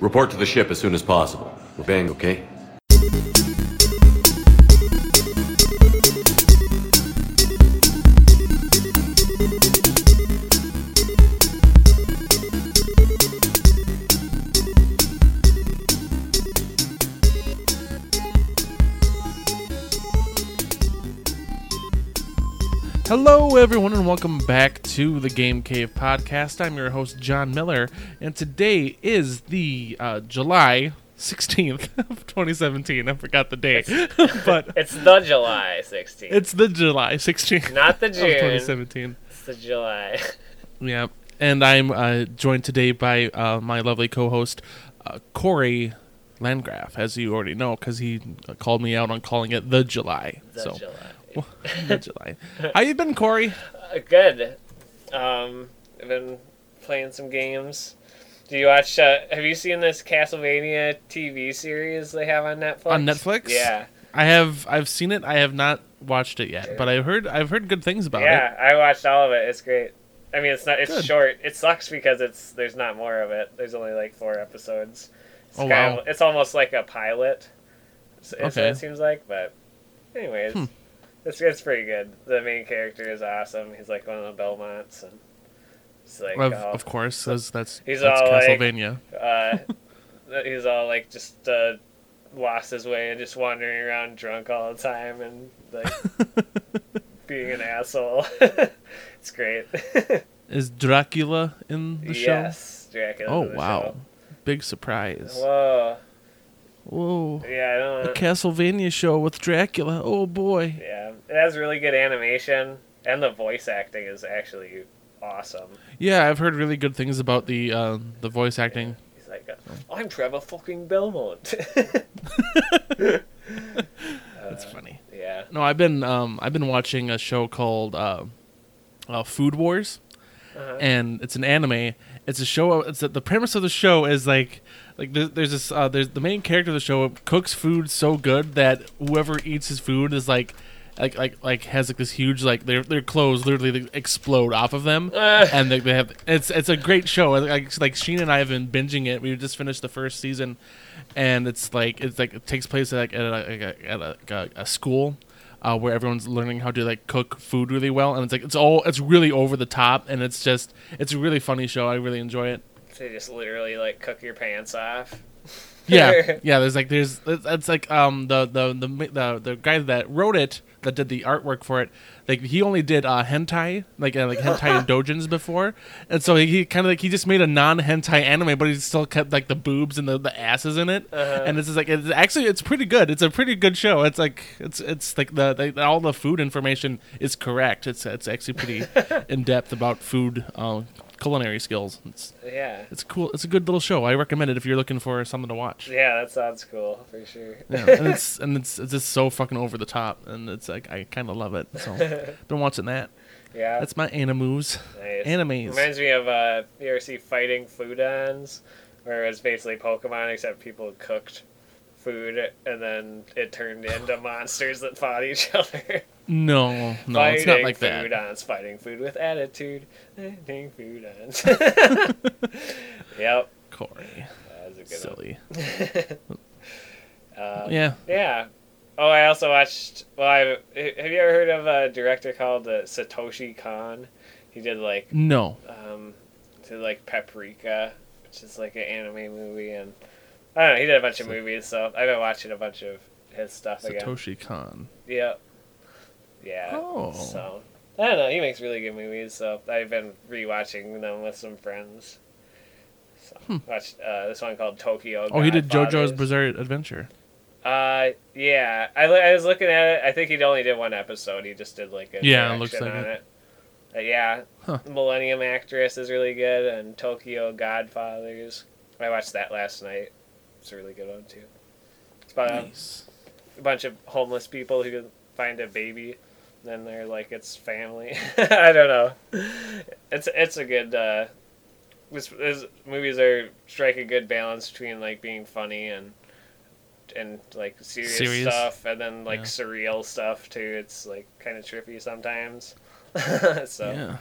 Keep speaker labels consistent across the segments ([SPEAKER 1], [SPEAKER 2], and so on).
[SPEAKER 1] Report to the ship as soon as possible. We're bang, okay?
[SPEAKER 2] Hello, everyone, and welcome back to the Game Cave podcast. I'm your host, John Miller, and today is the uh, July 16th of 2017. I forgot the date, but
[SPEAKER 3] It's the July 16th.
[SPEAKER 2] it's the July 16th
[SPEAKER 3] not the
[SPEAKER 2] of
[SPEAKER 3] June.
[SPEAKER 2] 2017.
[SPEAKER 3] It's the July.
[SPEAKER 2] Yeah, and I'm uh, joined today by uh, my lovely co-host, uh, Corey Landgraf, as you already know, because he uh, called me out on calling it the July.
[SPEAKER 3] The
[SPEAKER 2] so,
[SPEAKER 3] July.
[SPEAKER 2] July. How you been, Corey?
[SPEAKER 3] Uh, good. Um, I've been playing some games. Do you watch? Uh, have you seen this Castlevania TV series they have on Netflix?
[SPEAKER 2] On Netflix?
[SPEAKER 3] Yeah.
[SPEAKER 2] I have I've seen it. I have not watched it yet, but I've heard I've heard good things about
[SPEAKER 3] Yeah,
[SPEAKER 2] it.
[SPEAKER 3] Yeah, I watched all of it. It's great. I mean, it's not. It's
[SPEAKER 2] Good.
[SPEAKER 3] short. It sucks because it's there's not more of it. There's only like four episodes. It's
[SPEAKER 2] Oh, wow.
[SPEAKER 3] Of, it's almost like a pilot.
[SPEAKER 2] Okay.
[SPEAKER 3] it seems like, but anyways,
[SPEAKER 2] Hmm.
[SPEAKER 3] It's it's pretty good. The main character is awesome. He's like one of the Belmonts, and it's like
[SPEAKER 2] Of,
[SPEAKER 3] oh,
[SPEAKER 2] of course, as that's
[SPEAKER 3] He's
[SPEAKER 2] that's
[SPEAKER 3] all like-
[SPEAKER 2] Castlevania.
[SPEAKER 3] uh, he's all like just uh, lost his way and just wandering around drunk all the time and like being an asshole. it's great.
[SPEAKER 2] Is Dracula in the show?
[SPEAKER 3] yes, Dracula.
[SPEAKER 2] Oh wow, big surprise!
[SPEAKER 3] Whoa.
[SPEAKER 2] Whoa,
[SPEAKER 3] Yeah, I don't
[SPEAKER 2] a. Castlevania show with Dracula. Oh boy.
[SPEAKER 3] Yeah, it has really good animation, and the voice acting is actually awesome.
[SPEAKER 2] Yeah, I've heard really good things about the uh, the voice acting.
[SPEAKER 3] He's like, uh, I'm Trevor fucking Belmont.
[SPEAKER 2] That's funny.
[SPEAKER 3] yeah.
[SPEAKER 2] No, I've been um, I've been watching a show called uh, uh, Food Wars.
[SPEAKER 3] Uh-huh.
[SPEAKER 2] and it's an anime. It's a show. It's the premise of the show is like like there- there's this uh, there's the main character of the show cooks food so good that whoever eats his food is like like like like has like this huge like their their clothes literally like, explode off of them
[SPEAKER 3] Uh.
[SPEAKER 2] and they, they have it's it's a great show like like Sheen and I have been binging it we just finished the first season and it's like it's like it takes place like at a, at a, like a, a school uh, where everyone's learning how to like cook food really well, and it's like it's all it's really over the top, and it's just it's a really funny show. I really enjoy it.
[SPEAKER 3] You just literally like cook your pants off.
[SPEAKER 2] Yeah, yeah. There's like there's it's, it's like um the, the the the the guy that wrote it that did the artwork for it. Like he only did uh hentai like uh, like hentai and dojins before, and so he, he kind of like he just made a non hentai anime, but he still kept like the boobs and the, the asses in it,
[SPEAKER 3] Uh-huh.
[SPEAKER 2] and it's just like it's actually it's pretty good. It's a pretty good show. It's like it's it's like the, the all the food information is correct. It's it's actually pretty in depth about food uh, culinary skills. It's
[SPEAKER 3] Yeah.
[SPEAKER 2] it's cool. It's a good little show. I recommend it if you're looking for something to watch.
[SPEAKER 3] Yeah, that sounds cool for sure.
[SPEAKER 2] Yeah, and it's and it's it's just so fucking over the top, and it's like I kind of love it. So been watching that.
[SPEAKER 3] yeah.
[SPEAKER 2] That's my animus.
[SPEAKER 3] nice.
[SPEAKER 2] animes.
[SPEAKER 3] Reminds me of uh, you ever see Fighting Foodons, where it's basically Pokemon except people cooked food and then it turned into monsters that fought each other.
[SPEAKER 2] No, no,
[SPEAKER 3] fighting
[SPEAKER 2] it's not like that.
[SPEAKER 3] Foodons, fighting food with attitude, fighting Foodons. yep,
[SPEAKER 2] Corey,
[SPEAKER 3] that was a good
[SPEAKER 2] silly.
[SPEAKER 3] one. Um,
[SPEAKER 2] Yeah,
[SPEAKER 3] Yeah. Oh, I also watched. Well, I have you ever heard of a director called uh, Satoshi Kon? He did like
[SPEAKER 2] no.
[SPEAKER 3] um, did like Paprika, which is like an anime movie, and I don't know. He did a bunch of movies, so I've been watching a bunch of his stuff again.
[SPEAKER 2] Satoshi Kon.
[SPEAKER 3] Yep. Yeah.
[SPEAKER 2] Oh.
[SPEAKER 3] So I don't know. He makes really good movies, so I've been rewatching them with some friends. So watched uh, this one called Tokyo.
[SPEAKER 2] Hmm. Oh, he did JoJo's Bizarre Adventure.
[SPEAKER 3] Uh, yeah. I, I was looking at it. I think he only did one episode. He just did like a
[SPEAKER 2] Yeah, it looks like
[SPEAKER 3] on
[SPEAKER 2] it.
[SPEAKER 3] it. Uh, yeah,
[SPEAKER 2] Huh.
[SPEAKER 3] Millennium Actress is really good, and Tokyo Godfathers. I watched that last night. It's a really good one too. It's about a-
[SPEAKER 2] Nice.
[SPEAKER 3] a bunch of homeless people who find a baby, then they're like it's family. I don't know. It's it's a good. Uh, this, this movies are strike a good balance between like being funny and and like serious,
[SPEAKER 2] Serious?
[SPEAKER 3] stuff, and then like
[SPEAKER 2] Yeah.
[SPEAKER 3] surreal stuff too. It's like kind of trippy sometimes. so
[SPEAKER 2] Yeah.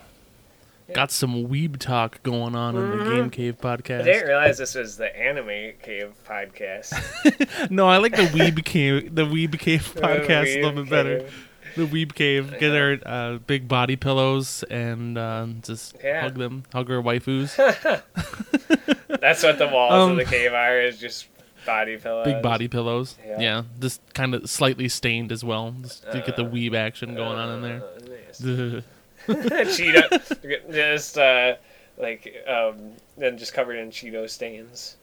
[SPEAKER 2] got some weeb talk going on in the Game Cave podcast.
[SPEAKER 3] I didn't realize this was the Anime Cave podcast.
[SPEAKER 2] No, I like the weeb cave, the weeb cave podcast a little
[SPEAKER 3] Weeb
[SPEAKER 2] bit better.
[SPEAKER 3] Cave.
[SPEAKER 2] The weeb cave, get our uh, big body pillows and uh, just
[SPEAKER 3] Yeah.
[SPEAKER 2] hug them, hug our waifus.
[SPEAKER 3] That's what the walls
[SPEAKER 2] Um,
[SPEAKER 3] of the cave are. Is just body pillows.
[SPEAKER 2] big body pillows.
[SPEAKER 3] Yeah.
[SPEAKER 2] Yeah, just kind of slightly stained as well, just to get the
[SPEAKER 3] Uh,
[SPEAKER 2] weeb action going on in there.
[SPEAKER 3] Uh, nice. Cheeto, just uh, like um, then just covered in Cheeto stains.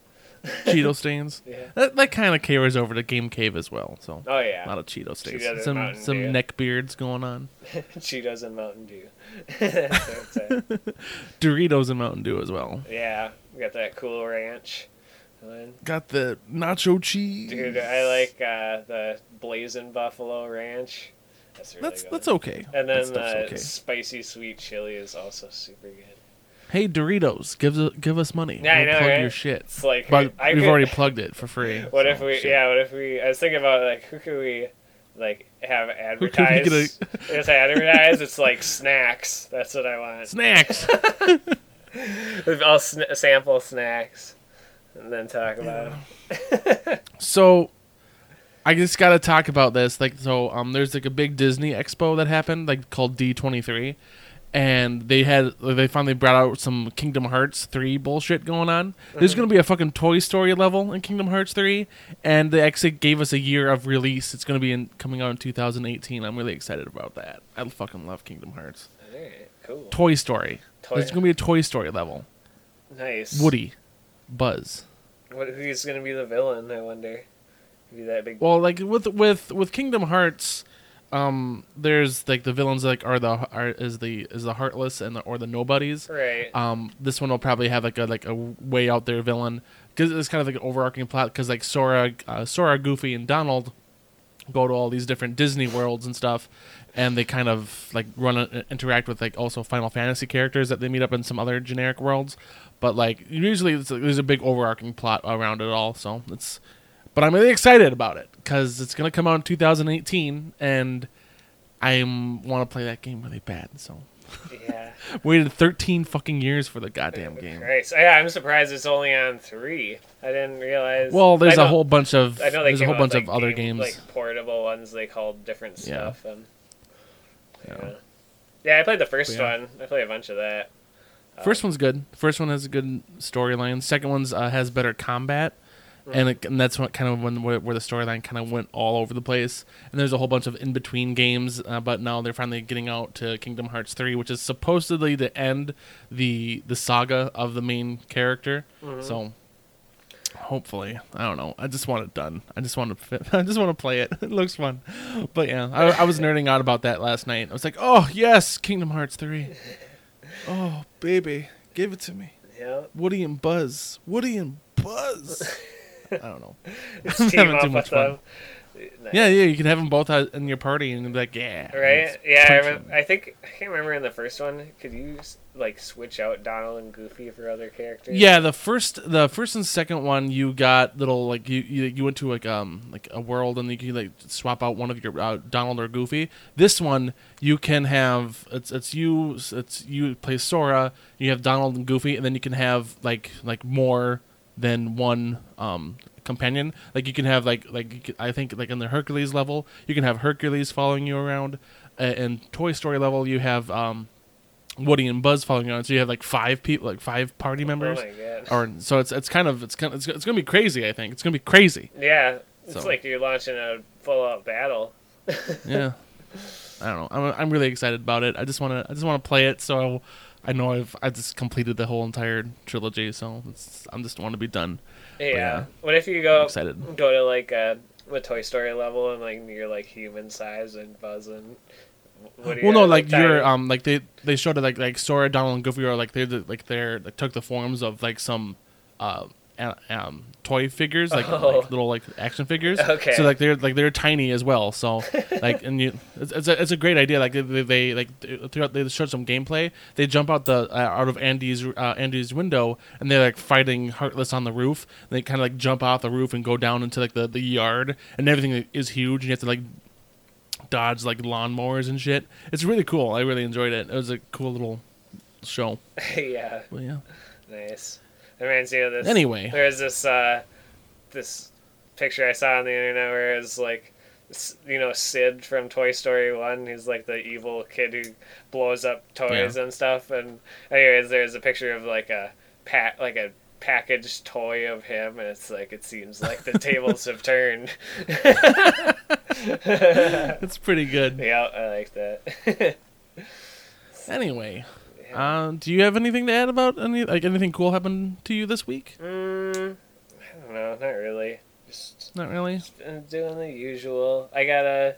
[SPEAKER 2] Cheeto stains.
[SPEAKER 3] Yeah.
[SPEAKER 2] That, that kind of carries over to Game Cave as well. So
[SPEAKER 3] Oh yeah, a
[SPEAKER 2] lot of Cheeto stains,
[SPEAKER 3] Cheetos
[SPEAKER 2] some some
[SPEAKER 3] Dew.
[SPEAKER 2] neck beards going on.
[SPEAKER 3] Cheetos and Mountain Dew. That's what it's at.
[SPEAKER 2] Doritos and Mountain Dew as well.
[SPEAKER 3] yeah, we got that cool ranch.
[SPEAKER 2] Got the nacho cheese.
[SPEAKER 3] Dude, I like uh, the Blazing Buffalo Ranch. That's really
[SPEAKER 2] that's that's okay.
[SPEAKER 3] And then the
[SPEAKER 2] okay.
[SPEAKER 3] spicy sweet chili is also super good.
[SPEAKER 2] Hey Doritos, give us give us money.
[SPEAKER 3] Yeah,
[SPEAKER 2] we'll
[SPEAKER 3] know,
[SPEAKER 2] plug
[SPEAKER 3] right?
[SPEAKER 2] your shit.
[SPEAKER 3] It's like
[SPEAKER 2] But
[SPEAKER 3] I
[SPEAKER 2] we've
[SPEAKER 3] could-
[SPEAKER 2] already plugged it for free.
[SPEAKER 3] What
[SPEAKER 2] so
[SPEAKER 3] if we?
[SPEAKER 2] shit.
[SPEAKER 3] Yeah. What if we? I was thinking about like who could we like have
[SPEAKER 2] Who could we
[SPEAKER 3] advertise?
[SPEAKER 2] get
[SPEAKER 3] Just advertise. It's like snacks. That's what I want.
[SPEAKER 2] snacks?
[SPEAKER 3] I'll sn- sample snacks and then talk about them.
[SPEAKER 2] so I just got to talk about this. Like, so um, there's like a big Disney Expo that happened, like called D23, and they had they finally brought out some Kingdom Hearts 3 bullshit going on. There's uh-huh. gonna be a fucking Toy Story level in Kingdom Hearts 3, and they actually gave us a year of release. It's gonna be in, coming out in 2018. I'm really excited about that. I fucking love Kingdom Hearts.
[SPEAKER 3] Alright, cool.
[SPEAKER 2] Toy Story.
[SPEAKER 3] Toy-
[SPEAKER 2] There's gonna be a Toy Story level.
[SPEAKER 3] Nice.
[SPEAKER 2] Woody, Buzz.
[SPEAKER 3] What? Who's gonna be the villain? I wonder. Be that big.
[SPEAKER 2] Well, like with with with Kingdom Hearts, um, there's like the villains like are the are is the is the heartless and the or the nobodies.
[SPEAKER 3] right.
[SPEAKER 2] Um, this one will probably have like a like a way out there villain because it's kind of like an overarching plot because like Sora, uh, Sora, Goofy, and Donald go to all these different Disney worlds and stuff, and they kind of like run a, interact with like also Final Fantasy characters that they meet up in some other generic worlds. But like usually it's, there's a big overarching plot around it all, so it's. But I'm really excited about it because it's gonna come out in 2018, and I want to play that game really bad. So
[SPEAKER 3] yeah.
[SPEAKER 2] waited 13 fucking years for the goddamn game.
[SPEAKER 3] Right. Yeah, I'm surprised it's only on three. I didn't realize.
[SPEAKER 2] Well, there's
[SPEAKER 3] I
[SPEAKER 2] a
[SPEAKER 3] know-
[SPEAKER 2] whole bunch of
[SPEAKER 3] I know
[SPEAKER 2] there's a whole bunch
[SPEAKER 3] with,
[SPEAKER 2] of other
[SPEAKER 3] game-
[SPEAKER 2] games.
[SPEAKER 3] like portable ones. They called different
[SPEAKER 2] Yeah.
[SPEAKER 3] stuff. And
[SPEAKER 2] Yeah.
[SPEAKER 3] yeah. yeah, I played the first
[SPEAKER 2] Yeah.
[SPEAKER 3] one. I played a bunch of that.
[SPEAKER 2] First one's good. First one has a good storyline. Second one's uh, has better combat, and, it, and that's what kind of when where, where the storyline kind of went all over the place. And there's a whole bunch of in between games, uh, but now they're finally getting out to Kingdom Hearts three, which is supposedly to end the the saga of the main character. So. Hopefully, I don't know. I just want it done. I just want to. Fit, I just want to play it. It looks fun, but yeah, I, I was nerding out about that last night. I was like, "Oh yes, Kingdom Hearts 3. Oh baby, give it to me."
[SPEAKER 3] Yeah.
[SPEAKER 2] Woody and Buzz. Woody and Buzz. I don't know. Having too much fun.
[SPEAKER 3] Nice.
[SPEAKER 2] Yeah, yeah, you can have them both in your party and be like, yeah.
[SPEAKER 3] Right? Yeah, I. I think I can't remember in the first one. Could you like switch out Donald and Goofy for other characters?
[SPEAKER 2] Yeah, the first, the first and second one, you got little like you you, you went to like um like a world and you can like swap out one of your uh, Donald or Goofy. This one you can have it's it's you it's you play Sora. You have Donald and Goofy, and then you can have like like more than one um companion. Like you can have like like I think like in the Hercules level, you can have Hercules following you around. Uh, and Toy Story level, you have um Woody and Buzz following you around. So you have like five people, like five party members
[SPEAKER 3] Oh my god.
[SPEAKER 2] or so it's it's kind of it's kind of it's, it's gonna be crazy. I think it's gonna be crazy.
[SPEAKER 3] Yeah. It's
[SPEAKER 2] So-
[SPEAKER 3] like you're launching a full out battle.
[SPEAKER 2] Yeah, I don't know. I'm I'm really excited about it. I just want to I just want to play it. So I know I've I just completed the whole entire trilogy. So it's, I'm just want to be done.
[SPEAKER 3] Yeah.
[SPEAKER 2] yeah.
[SPEAKER 3] What if you
[SPEAKER 2] I'm
[SPEAKER 3] go
[SPEAKER 2] excited.
[SPEAKER 3] go to like a, a Toy Story level and like you're like human size and Buzz and
[SPEAKER 2] Well, no,
[SPEAKER 3] are,
[SPEAKER 2] like you're um like they they showed it like like Sora, Donald, and Goofy are like they're the, like they're they took the forms of like some uh um toy figures like,
[SPEAKER 3] Oh.
[SPEAKER 2] like little like action figures.
[SPEAKER 3] Okay.
[SPEAKER 2] So like they're like they're tiny as well. So like and you it's it's a, it's a great idea. Like they, they, like throughout they showed some gameplay. They jump out the uh, out of Andy's uh, Andy's window and they're like fighting Heartless on the roof. And they kind of like jump off the roof and go down into like the the yard and everything is huge. And you have to like dodge like lawnmowers and shit. It's really cool. I really enjoyed it. It was a cool little show.
[SPEAKER 3] yeah,
[SPEAKER 2] But yeah.
[SPEAKER 3] nice. That reminds me of this.
[SPEAKER 2] Anyway.
[SPEAKER 3] there's this uh, this picture I saw on the internet where it's like, you know, Sid from Toy Story One. He's like the evil kid who blows up toys
[SPEAKER 2] Yeah.
[SPEAKER 3] and stuff. And anyways, there's a picture of like a pat like a packaged toy of him, and it's like it seems like the tables have turned.
[SPEAKER 2] It's pretty good.
[SPEAKER 3] yeah, I like that.
[SPEAKER 2] Anyway, uh, do you have anything to add about any like anything cool happened to you this week?
[SPEAKER 3] mm, I don't know, not really. Just
[SPEAKER 2] Not really.
[SPEAKER 3] uh, doing the usual. I got a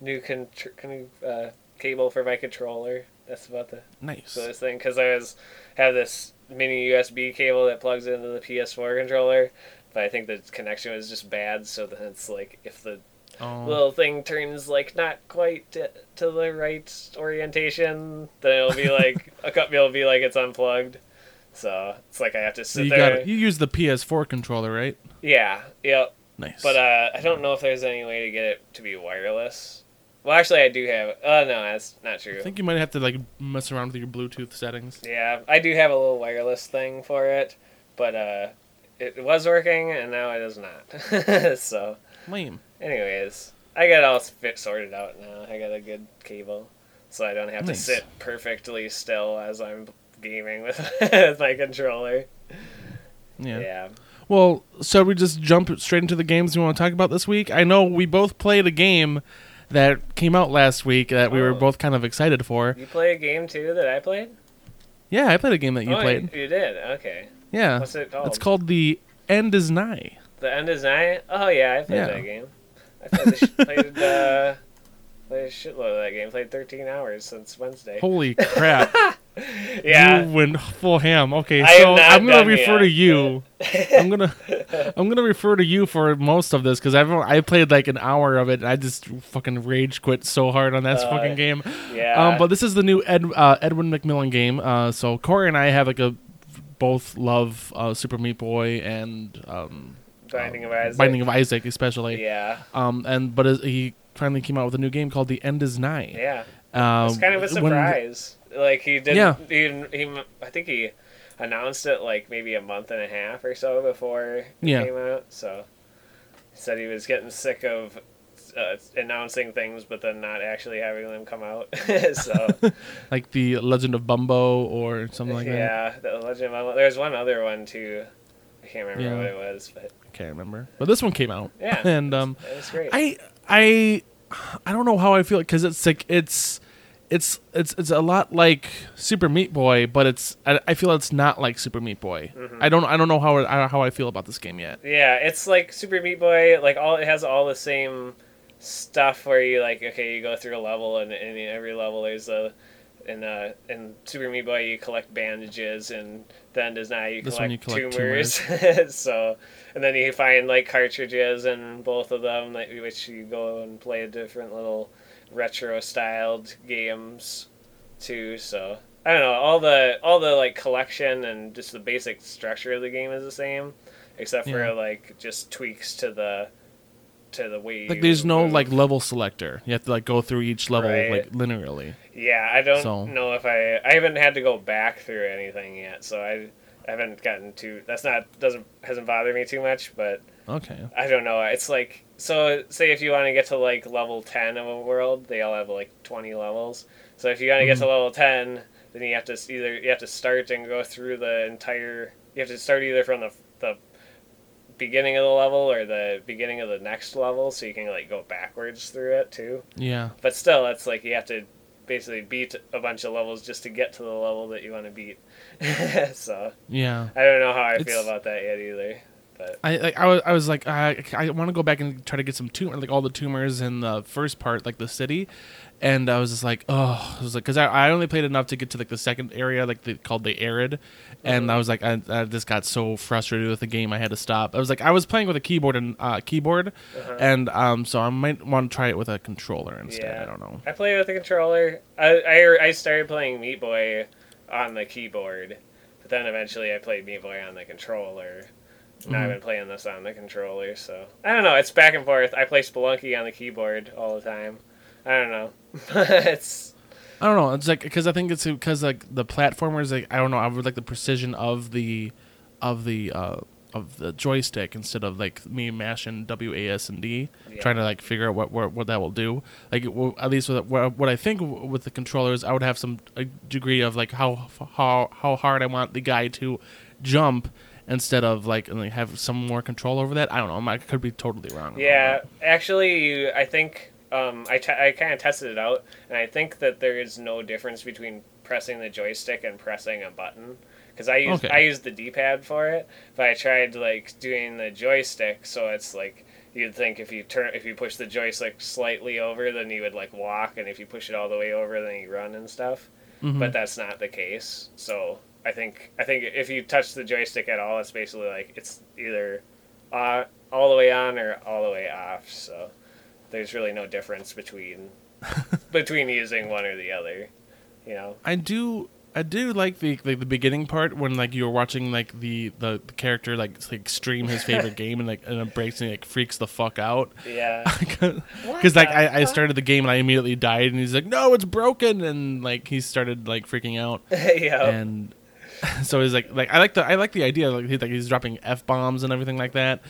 [SPEAKER 3] new con- con- uh, cable for my controller. That's about the
[SPEAKER 2] Nice.
[SPEAKER 3] coolest thing because I was have this mini USB cable that plugs into the PS4 controller, but I think the connection was just bad. So then it's like if the
[SPEAKER 2] Oh,
[SPEAKER 3] little thing turns like not quite to, to the right orientation, then it'll be like a cup will be like it's unplugged. So it's like I have to
[SPEAKER 2] so
[SPEAKER 3] sit
[SPEAKER 2] you
[SPEAKER 3] there.
[SPEAKER 2] got you use the PS4 controller, right?
[SPEAKER 3] Yeah, yep.
[SPEAKER 2] Nice.
[SPEAKER 3] But uh, I don't know if there's any way to get it to be wireless. Well, actually, I do have. Oh no, that's not true.
[SPEAKER 2] I think you might have to like mess around with your Bluetooth settings.
[SPEAKER 3] Yeah, I do have a little wireless thing for it, but uh, it was working and now it is not. so,
[SPEAKER 2] Lame.
[SPEAKER 3] Anyways, I got all fit sorted out now. I got a good cable, so I don't have
[SPEAKER 2] Nice.
[SPEAKER 3] to sit perfectly still as I'm gaming with, with my controller.
[SPEAKER 2] Yeah.
[SPEAKER 3] Yeah.
[SPEAKER 2] Well, so we just jump straight into the games we want to talk about this week. I know we both played a game that came out last week that we were
[SPEAKER 3] Oh.
[SPEAKER 2] both kind of excited for.
[SPEAKER 3] You play a game too that I played?
[SPEAKER 2] Yeah, I played a game that you
[SPEAKER 3] oh,
[SPEAKER 2] played.
[SPEAKER 3] You, you did. Okay.
[SPEAKER 2] Yeah.
[SPEAKER 3] What's it called?
[SPEAKER 2] It's called The End Is Nigh.
[SPEAKER 3] The End is Nigh. Oh yeah, I played
[SPEAKER 2] Yeah.
[SPEAKER 3] that game. I played, sh- played, uh, played a shitload of that game. Played 13 hours since Wednesday.
[SPEAKER 2] Holy crap.
[SPEAKER 3] yeah.
[SPEAKER 2] You went full ham. Okay,
[SPEAKER 3] I
[SPEAKER 2] so I'm gonna refer
[SPEAKER 3] yet,
[SPEAKER 2] to you. I'm gonna I'm gonna refer to you for most of this because I've I played like an hour of it and I just fucking rage quit so hard on that
[SPEAKER 3] Uh,
[SPEAKER 2] fucking game.
[SPEAKER 3] yeah.
[SPEAKER 2] Um, but this is the new Ed, uh, Edmund McMillen game. Uh, so Corey and I have like a both love uh, Super Meat Boy and um,
[SPEAKER 3] Binding of Isaac.
[SPEAKER 2] Binding of Isaac especially.
[SPEAKER 3] Yeah.
[SPEAKER 2] Um, and but he finally came out with a new game called The End Is Nigh.
[SPEAKER 3] Yeah.
[SPEAKER 2] Um,
[SPEAKER 3] It's kind of a
[SPEAKER 2] when-
[SPEAKER 3] surprise. like he did.
[SPEAKER 2] Yeah.
[SPEAKER 3] He, he, I think he announced it like maybe a month and a half or so before it
[SPEAKER 2] Yeah.
[SPEAKER 3] came out. So he said he was getting sick of uh, announcing things, but then not actually having them come out. so
[SPEAKER 2] like the Legend of Bumbo or something like that.
[SPEAKER 3] yeah, the Legend of Zelda- There's one other one too. I can't remember
[SPEAKER 2] Yeah.
[SPEAKER 3] what it was, but
[SPEAKER 2] can't remember, but this one came out.
[SPEAKER 3] Yeah.
[SPEAKER 2] and um,
[SPEAKER 3] it was great.
[SPEAKER 2] I I I don't know how I feel because it's like it's it's it's it's a lot like Super Meat Boy, but it's I, I feel it's not like Super Meat Boy.
[SPEAKER 3] Mm-hmm.
[SPEAKER 2] I don't I don't know how I, how I feel about this game yet.
[SPEAKER 3] Yeah, it's like Super Meat Boy. Like all it has all the same stuff where you like okay, you go through a level and in every level there's a in uh in Super Meat Boy you collect bandages and then does now you collect,
[SPEAKER 2] you collect
[SPEAKER 3] tumors. so and then you find like cartridges and both of them like, which you go and play a different little retro styled games too. So I don't know all the all the like collection and just the basic structure of the game is the same, except for
[SPEAKER 2] Yeah.
[SPEAKER 3] like just tweaks to the to the way.
[SPEAKER 2] Like there's no
[SPEAKER 3] move.
[SPEAKER 2] like level selector. You have to like go through each level
[SPEAKER 3] Right.
[SPEAKER 2] like linearly.
[SPEAKER 3] Yeah, I don't
[SPEAKER 2] So-
[SPEAKER 3] know if I I haven't had to go back through anything yet, so I I haven't gotten to that's not doesn't hasn't bothered me too much, but
[SPEAKER 2] Okay.
[SPEAKER 3] I don't know. It's like so say if you want to get to like level 10 of a world, they all have like 20 levels. So if you want to get to
[SPEAKER 2] Mm-hmm.
[SPEAKER 3] level 10, then you have to either you have to start and go through the entire you have to start either from the the beginning of the level or the beginning of the next level so you can like go backwards through it too.
[SPEAKER 2] Yeah.
[SPEAKER 3] But still it's like you have to basically beat a bunch of levels just to get to the level that you want to beat. so,
[SPEAKER 2] Yeah.
[SPEAKER 3] I don't know how I feel about that yet either. But
[SPEAKER 2] I like I was I was like I I want to go back and try to get some tumor like all the tumors in the first part like the city, and I was just like oh I was like because I, I only played enough to get to like the second area like the, called the arid, and I was like I, I just got so frustrated with the game I had to stop. I was like I was playing with a keyboard and uh, keyboard, and um so I might want to try it with a controller instead.
[SPEAKER 3] Yeah.
[SPEAKER 2] I don't know.
[SPEAKER 3] I played with a controller. I, I, I started playing Meat Boy on the keyboard, but then eventually I played Meat Boy on the controller. Now I've been playing this on the controller, so I don't know. It's back and forth. I play Spelunky on the keyboard all the time. I don't know. it's
[SPEAKER 2] I don't know. It's like because I think it's because like the platformers. Like I don't know. I would like the precision of the of the uh, of the joystick instead of like me mashing W A S and D,
[SPEAKER 3] Yeah.
[SPEAKER 2] trying to like figure out what what, what that will do. Like it will, at least with, what, what I think with the controllers, I would have some a degree of like how how how hard I want the guy to jump instead of like have some more control over that. I don't know. I could be totally wrong.
[SPEAKER 3] Yeah, actually, I think um, I, t- I kind of tested it out, and I think that there is no difference between pressing the joystick and pressing a button. Because I use
[SPEAKER 2] Okay.
[SPEAKER 3] I use the D-pad for it, but I tried like doing the joystick, so it's like you'd think if you turn if you push the joystick slightly over, then you would like walk, and if you push it all the way over, then you run and stuff.
[SPEAKER 2] Mhm.
[SPEAKER 3] But that's not the case. So I think I think if you touch the joystick at all, it's basically like it's either uh, all the way on or all the way off. So there's really no difference between between using one or the other. You know.
[SPEAKER 2] I do I do like the like the beginning part when like you were watching like the the, the character like like stream his favorite game and like and it breaks and he, like freaks the fuck out
[SPEAKER 3] Yeah.
[SPEAKER 2] because like I, I started the game and I immediately died and he's like no it's broken and like he started like freaking out
[SPEAKER 3] yeah.
[SPEAKER 2] and so he's like like I like the I like the idea like, he, like he's dropping f bombs and everything like that,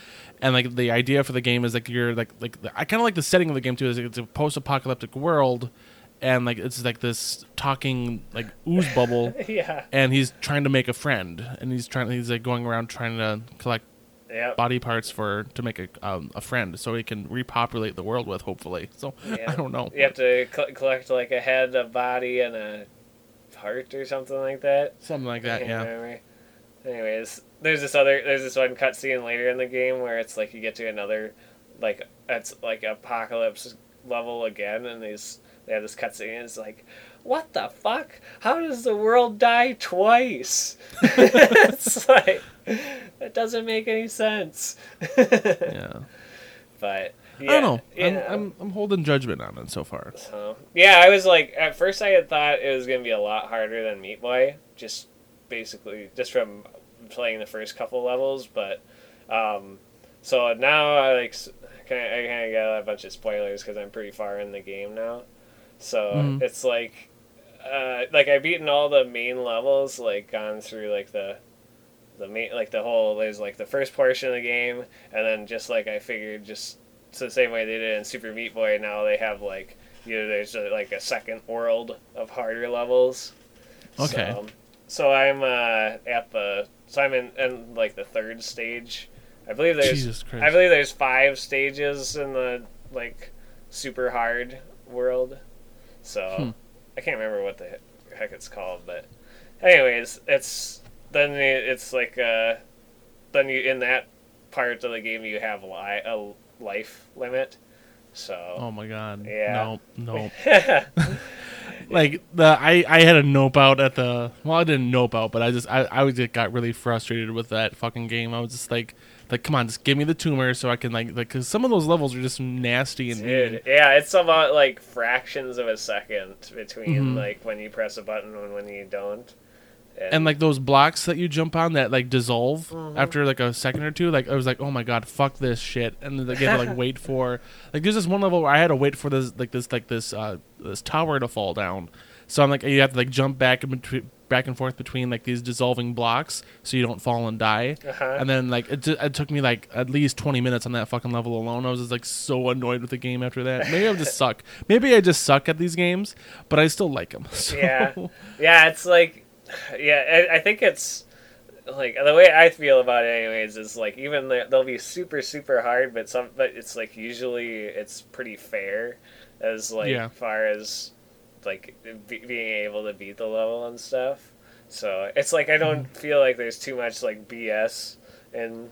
[SPEAKER 2] and like the idea for the game is like you're like like I kind of like the setting of the game too is like, it's a post apocalyptic world, and like it's like this talking like ooze bubble,
[SPEAKER 3] yeah.
[SPEAKER 2] and he's trying to make a friend, and he's trying he's like going around trying to collect
[SPEAKER 3] Yep.
[SPEAKER 2] body parts for to make a um, a friend so he can repopulate the world with hopefully. So
[SPEAKER 3] Yeah.
[SPEAKER 2] I don't know.
[SPEAKER 3] You have to co- collect like a head, a body, and a heart or something like that.
[SPEAKER 2] Something like that, yeah.
[SPEAKER 3] remember. Anyways, there's this other there's this one cutscene later in the game where it's like you get to another like it's like apocalypse level again and these they have this cutscene and it's like what the fuck? How does the world die twice? it's like it doesn't make any sense.
[SPEAKER 2] Yeah.
[SPEAKER 3] But yeah,
[SPEAKER 2] I don't know.
[SPEAKER 3] yeah.
[SPEAKER 2] I'm, I'm I'm holding judgment on it so far.
[SPEAKER 3] So yeah, I was like, at first I had thought it was gonna be a lot harder than Meat Boy, just basically just from playing the first couple levels. But um, so now I like s- kind of I kind of got a bunch of spoilers because I'm pretty far in the game now. So
[SPEAKER 2] Mhm.
[SPEAKER 3] it's like, uh, like I've beaten all the main levels, like gone through like the. The main, like the whole, there's like the first portion of the game, and then just like I figured, just so the same way they did in Super Meat Boy, now they have like you know, there's a, like a second world of harder levels.
[SPEAKER 2] Okay.
[SPEAKER 3] So, so I'm uh, at the so I'm in, in like the third stage. I believe there's
[SPEAKER 2] Jesus
[SPEAKER 3] I believe there's five stages in the like super hard world. So
[SPEAKER 2] Hmm.
[SPEAKER 3] I can't remember what the heck it's called, but anyways, it's then it's like uh then you in that part of the game you have li- a life limit. So
[SPEAKER 2] Oh my god.
[SPEAKER 3] Yeah.
[SPEAKER 2] No, no. like the I I had a nope out at the well I didn't nope out but I just I I just got really frustrated with that fucking game. I was just like like come on just give me the tumor so I can like like cuz some of those levels are just nasty and mean.
[SPEAKER 3] Dude, yeah, it's about like fractions of a second between
[SPEAKER 2] Mhm.
[SPEAKER 3] like when you press a button and when you don't.
[SPEAKER 2] And like those blocks that you jump on that like dissolve
[SPEAKER 3] Mhm.
[SPEAKER 2] after like a second or two like I was like oh my god fuck this shit and then like, you have to like wait for like there's this one level where I had to wait for this like this like this uh this tower to fall down so I'm like you have to like jump back and between back and forth between like these dissolving blocks so you don't fall and die
[SPEAKER 3] uh-huh.
[SPEAKER 2] and then like it, t- it took me like at least 20 minutes on that fucking level alone i was just like so annoyed with the game after that maybe i just suck maybe i just suck at these games but i still like them so.
[SPEAKER 3] Yeah. yeah, it's like, yeah, I, I think it's like the way I feel about it, anyways, is like even the, they'll be super super hard, but some but it's like usually it's pretty fair as like
[SPEAKER 2] Yeah.
[SPEAKER 3] far as like be, being able to beat the level and stuff. So it's like I don't
[SPEAKER 2] Mm-hmm.
[SPEAKER 3] feel like there's too much like BS in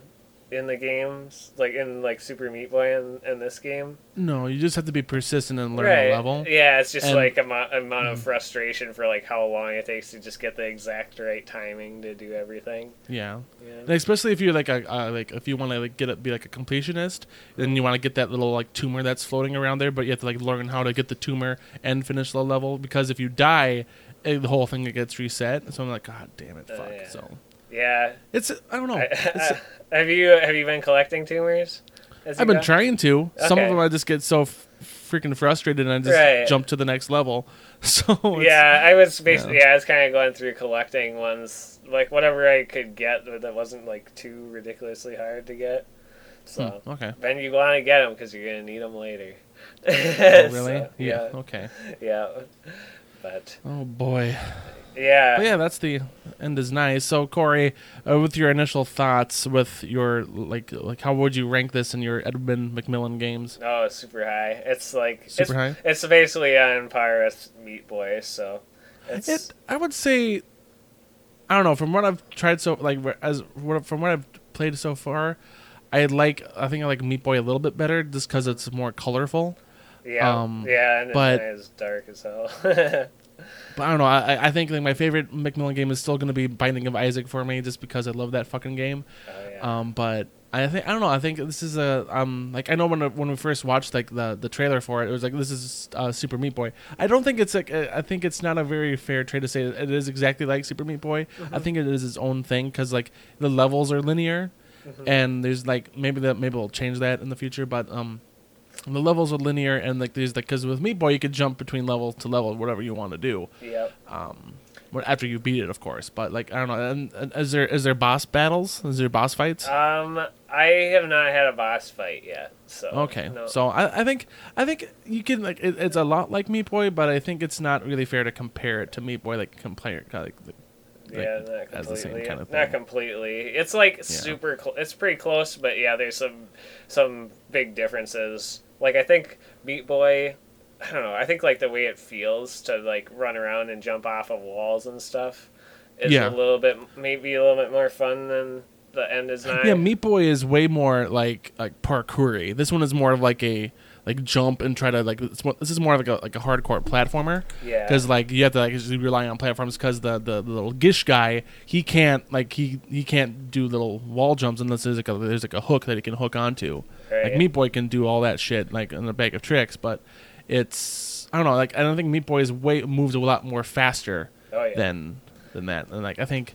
[SPEAKER 3] in the games, like in like Super Meat Boy in, in this game.
[SPEAKER 2] No, you just have to be persistent and learn the level.
[SPEAKER 3] Yeah, it's just
[SPEAKER 2] And-
[SPEAKER 3] like a mo- amount of
[SPEAKER 2] Mhm.
[SPEAKER 3] frustration for like how long it takes to just get the exact right timing to do everything.
[SPEAKER 2] Yeah,
[SPEAKER 3] Yeah.
[SPEAKER 2] and especially if you're like a uh, like if you want to like get it, be like a completionist, then you want to get that little like tumor that's floating around there, but you have to like learn how to get the tumor and finish the level because if you die, eh, the whole thing gets reset. So I'm like, God damn it,
[SPEAKER 3] Uh,
[SPEAKER 2] fuck.
[SPEAKER 3] yeah.
[SPEAKER 2] So
[SPEAKER 3] Yeah.
[SPEAKER 2] it's I don't know.
[SPEAKER 3] I-
[SPEAKER 2] It's,
[SPEAKER 3] have you have you been collecting tumors?
[SPEAKER 2] I've been
[SPEAKER 3] go?
[SPEAKER 2] trying to. Some of them I just get so f- freaking frustrated and I just
[SPEAKER 3] Right.
[SPEAKER 2] jump to the next level. So it's-
[SPEAKER 3] Yeah, I was basically yeah. I was kind of going through collecting ones like whatever I could get that wasn't like too ridiculously hard to get. So
[SPEAKER 2] Hmm, okay.
[SPEAKER 3] then you want to get them because you're gonna need them later.
[SPEAKER 2] Oh,
[SPEAKER 3] So,
[SPEAKER 2] really? yeah.
[SPEAKER 3] yeah,
[SPEAKER 2] Okay.
[SPEAKER 3] yeah. But
[SPEAKER 2] Oh boy.
[SPEAKER 3] Yeah,
[SPEAKER 2] But yeah, that's the end is nice. So Corey, uh, with your initial thoughts, with your like like how would you rank this in your Edmund McMillen games?
[SPEAKER 3] oh, it's super high. It's like
[SPEAKER 2] Super
[SPEAKER 3] it's,
[SPEAKER 2] high?
[SPEAKER 3] It's basically on par with Meat Boy. So it's
[SPEAKER 2] It, I would say, I don't know. From what I've tried so like as from what I've played so far, I like. I think I like Meat Boy a little bit better just because it's more colorful.
[SPEAKER 3] yeah,
[SPEAKER 2] um,
[SPEAKER 3] yeah, and
[SPEAKER 2] but-
[SPEAKER 3] it's dark as hell.
[SPEAKER 2] But I don't know. I, I think like my favorite McMillen game is still going to be Binding of Isaac for me, just because I love that fucking game.
[SPEAKER 3] oh yeah.
[SPEAKER 2] Um, but I think I don't know. I think this is a um like I know when when we first watched like the the trailer for it, it was like this is uh, Super Meat Boy. I don't think it's like I think it's not a very fair trade to say it is exactly like Super Meat Boy. I think it is its own thing because like the levels are linear, and there's like maybe that maybe we'll change that in the future, but um. The levels are linear, and like there's like because with Meat Boy you could jump between level to level, whatever you want to do.
[SPEAKER 3] yep.
[SPEAKER 2] Um, after you beat it, of course. But like I don't know. And, and is there is there boss battles? Is there boss fights?
[SPEAKER 3] Um, I have not had a boss fight yet. So
[SPEAKER 2] Okay,
[SPEAKER 3] no.
[SPEAKER 2] so I, I think I think you can like it, it's a lot like Meat Boy, but I think it's not really fair to compare it to Meat Boy. Like compare like, like
[SPEAKER 3] yeah, not
[SPEAKER 2] as the same
[SPEAKER 3] completely.
[SPEAKER 2] kind of
[SPEAKER 3] Not completely. It's like super. Cl- it's pretty close, but yeah, there's some some big differences. Like I think Meat Boy, I don't know. I think like the way it feels to like run around and jump off of walls and stuff is
[SPEAKER 2] Yeah.
[SPEAKER 3] a little bit maybe a little bit more fun than the end is not.
[SPEAKER 2] yeah, Meat Boy is way more like like parkoury. This one is more of like a like jump and try to like it's more, this is more like a like a hardcore platformer.
[SPEAKER 3] Yeah.
[SPEAKER 2] because like you have to like just rely on platforms because the, the the little gish guy he can't like he he can't do little wall jumps unless there's like a there's like a hook that he can hook onto. Like
[SPEAKER 3] Right.
[SPEAKER 2] Meat Boy can do all that shit like in a bag of tricks, but it's I don't know like I don't think Meat Boy is way moves a lot more faster
[SPEAKER 3] Oh yeah.
[SPEAKER 2] than than that. And like I think